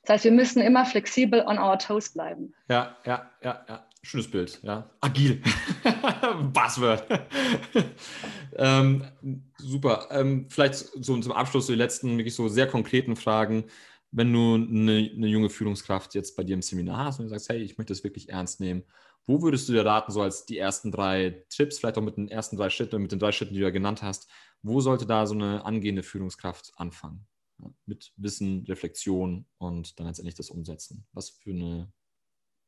Das heißt, wir müssen immer flexibel on our toes bleiben. Ja, ja, ja, ja. Schönes Bild, ja. Agil. Buzzword. ähm, super. Ähm, vielleicht so zum Abschluss die letzten wirklich so sehr konkreten Fragen wenn du eine, eine, junge Führungskraft jetzt bei dir im Seminar hast und du sagst, hey, ich möchte das wirklich ernst nehmen, wo würdest du dir raten, so als die ersten drei Tipps, vielleicht auch mit den ersten drei Schritten, mit den drei Schritten, die du ja genannt hast, wo sollte da so eine angehende Führungskraft anfangen? Mit Wissen, Reflexion und dann letztendlich das Umsetzen. Was für einen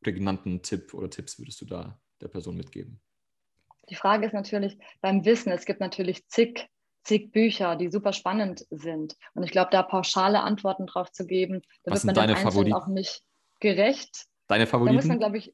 prägnanten Tipp oder Tipps würdest du da der Person mitgeben? Die Frage ist natürlich beim Wissen, es gibt natürlich zig zig Bücher, die super spannend sind. Und ich glaube, da pauschale Antworten drauf zu geben, da Was wird man den Einzelnen auch nicht gerecht. Deine Favoriten? Da muss man, glaube ich,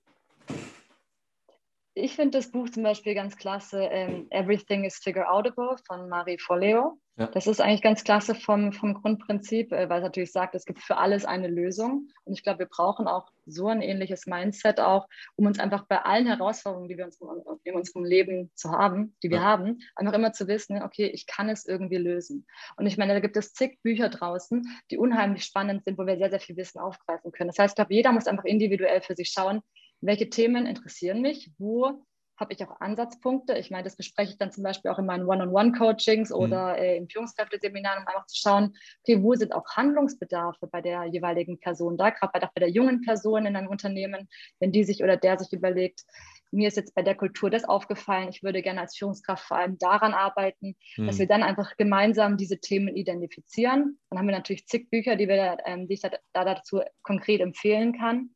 ich finde das Buch zum Beispiel ganz klasse, ähm, Everything is Figure Outable von Marie Forleo. Ja. Das ist eigentlich ganz klasse vom, vom Grundprinzip, äh, weil es natürlich sagt, es gibt für alles eine Lösung. Und ich glaube, wir brauchen auch so ein ähnliches Mindset auch, um uns einfach bei allen Herausforderungen, die wir uns in unserem Leben zu haben, die wir ja. haben, einfach immer zu wissen, okay, ich kann es irgendwie lösen. Und ich meine, da gibt es zig Bücher draußen, die unheimlich spannend sind, wo wir sehr, sehr viel Wissen aufgreifen können. Das heißt, ich glaube, jeder muss einfach individuell für sich schauen, welche Themen interessieren mich, wo habe ich auch Ansatzpunkte. Ich meine, das bespreche ich dann zum Beispiel auch in meinen One-on-One-Coachings mhm. oder äh, in Führungskräfteseminaren, um einfach zu schauen, okay, wo sind auch Handlungsbedarfe bei der jeweiligen Person da, gerade bei, bei der jungen Person in einem Unternehmen, wenn die sich oder der sich überlegt, mir ist jetzt bei der Kultur das aufgefallen, ich würde gerne als Führungskraft vor allem daran arbeiten, mhm. dass wir dann einfach gemeinsam diese Themen identifizieren. Dann haben wir natürlich zig Bücher, die, wir, ähm, die ich da, da dazu konkret empfehlen kann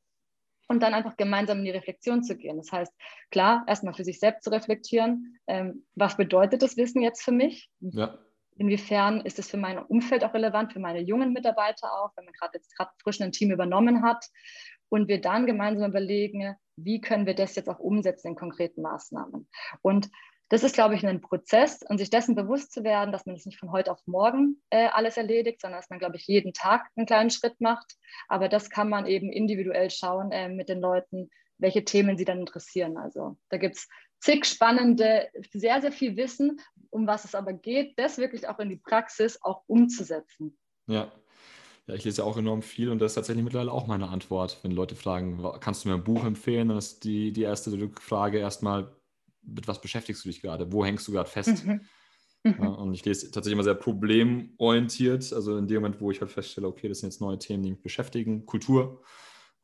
und dann einfach gemeinsam in die Reflexion zu gehen. Das heißt, klar, erstmal für sich selbst zu reflektieren, ähm, was bedeutet das Wissen jetzt für mich? Ja. Inwiefern ist es für mein Umfeld auch relevant, für meine jungen Mitarbeiter auch, wenn man gerade jetzt gerade frisch ein Team übernommen hat und wir dann gemeinsam überlegen, wie können wir das jetzt auch umsetzen in konkreten Maßnahmen. Und das ist, glaube ich, ein Prozess und sich dessen bewusst zu werden, dass man das nicht von heute auf morgen äh, alles erledigt, sondern dass man, glaube ich, jeden Tag einen kleinen Schritt macht. Aber das kann man eben individuell schauen äh, mit den Leuten, welche Themen sie dann interessieren. Also da gibt es zig spannende, sehr, sehr viel Wissen, um was es aber geht, das wirklich auch in die Praxis auch umzusetzen. Ja. Ja, ich lese ja auch enorm viel und das ist tatsächlich mittlerweile auch meine Antwort. Wenn Leute fragen, kannst du mir ein Buch empfehlen, dann ist die, die erste Frage erstmal, mit was beschäftigst du dich gerade? Wo hängst du gerade fest? Mhm. Ja, mhm. und ich lese tatsächlich immer sehr problemorientiert. Also in dem Moment, wo ich halt feststelle, okay, das sind jetzt neue Themen, die mich beschäftigen. Kultur.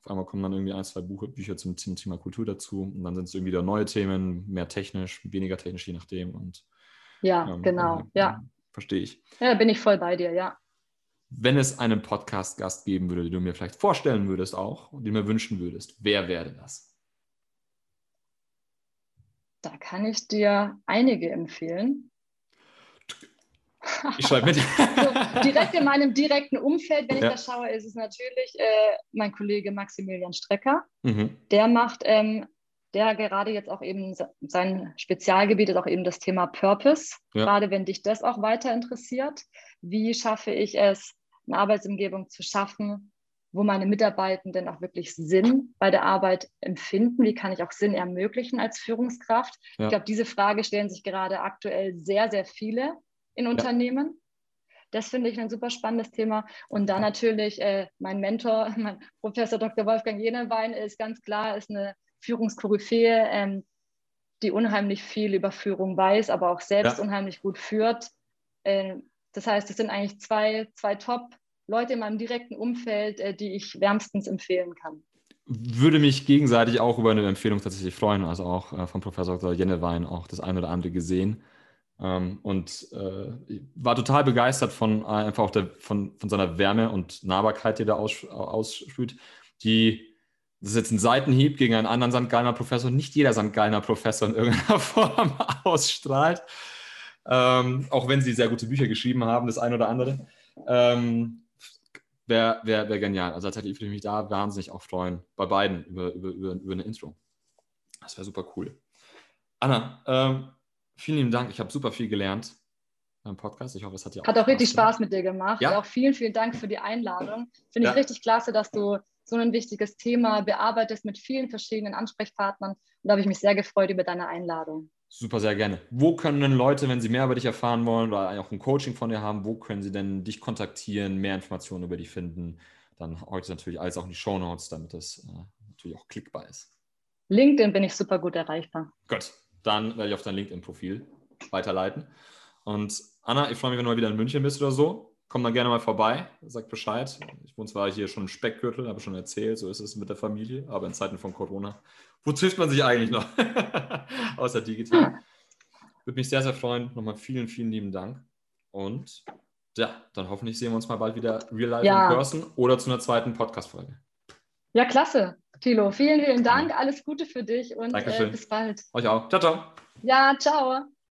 Auf einmal kommen dann irgendwie ein, zwei Buch, Bücher zum, zum Thema Kultur dazu. Und dann sind es irgendwie wieder neue Themen, mehr technisch, weniger technisch, je nachdem. Und, ja, ähm, genau. Ja, ja. Verstehe ich. Ja, bin ich voll bei dir, ja. Wenn es einen Podcast-Gast geben würde, den du mir vielleicht vorstellen würdest auch und den mir wünschen würdest, wer wäre das? Da kann ich dir einige empfehlen. Ich schreibe mit. so, direkt in meinem direkten Umfeld, wenn ich ja. da schaue, ist es natürlich äh, mein Kollege Maximilian Strecker. Mhm. Der macht, ähm, der gerade jetzt auch eben sein Spezialgebiet ist auch eben das Thema Purpose. Ja. Gerade wenn dich das auch weiter interessiert, wie schaffe ich es, eine Arbeitsumgebung zu schaffen, wo meine Mitarbeitenden auch wirklich Sinn bei der Arbeit empfinden? Wie kann ich auch Sinn ermöglichen als Führungskraft? Ja. Ich glaube, diese Frage stellen sich gerade aktuell sehr, sehr viele in Unternehmen. Ja. Das finde ich ein super spannendes Thema. Und dann natürlich äh, mein Mentor, mein Professor Dr. Wolfgang Jenewein, ist ganz klar, ist eine Führungskoryphäe, ähm, die unheimlich viel über Führung weiß, aber auch selbst ja. unheimlich gut führt. Äh, das heißt, es sind eigentlich zwei, zwei Top-Leute in meinem direkten Umfeld, äh, die ich wärmstens empfehlen kann würde mich gegenseitig auch über eine Empfehlung tatsächlich freuen, also auch äh, von Professor Dr. Jennewein auch das eine oder andere gesehen. Ähm, und äh, war total begeistert von äh, einfach auch der, von, von seiner Wärme und Nahbarkeit, die er aus, aussprüht. Die, das ist jetzt ein Seitenhieb gegen einen anderen St. Gallner Professor. Nicht jeder St. Gallner Professor in irgendeiner Form ausstrahlt. Ähm, auch wenn sie sehr gute Bücher geschrieben haben, das eine oder andere. Ähm, Wäre wär, wär genial. Also tatsächlich würde ich mich da wahnsinnig auch freuen, bei beiden über, über, über, über eine Intro. Das wäre super cool. Anna, ähm, vielen lieben Dank. Ich habe super viel gelernt beim Podcast. Ich hoffe, es hat dir auch Hat auch richtig Spaß mit dir gemacht. Ja? Auch vielen, vielen Dank für die Einladung. Finde ja. ich richtig klasse, dass du so ein wichtiges Thema bearbeitest mit vielen verschiedenen Ansprechpartnern. Und da habe ich mich sehr gefreut über deine Einladung. Super, sehr gerne. Wo können denn Leute, wenn sie mehr über dich erfahren wollen oder auch ein Coaching von dir haben, wo können sie denn dich kontaktieren, mehr Informationen über dich finden? Dann heute natürlich alles auch in die Show Notes, damit das äh, natürlich auch klickbar ist. LinkedIn bin ich super gut erreichbar. Gut, dann werde ich auf dein LinkedIn-Profil weiterleiten. Und Anna, ich freue mich, wenn du mal wieder in München bist oder so. Komm dann gerne mal vorbei, sag Bescheid. Ich wohne zwar hier schon im Speckgürtel, habe schon erzählt, so ist es mit der Familie, aber in Zeiten von Corona, wo trifft man sich eigentlich noch? Außer digital. Würde mich sehr, sehr freuen. Nochmal vielen, vielen lieben Dank. Und ja, dann hoffentlich sehen wir uns mal bald wieder real life ja. in person oder zu einer zweiten Podcast-Folge. Ja, klasse. Tilo, vielen, vielen Dank. Alles Gute für dich und äh, bis bald. Euch auch. Ciao, ciao. Ja, ciao.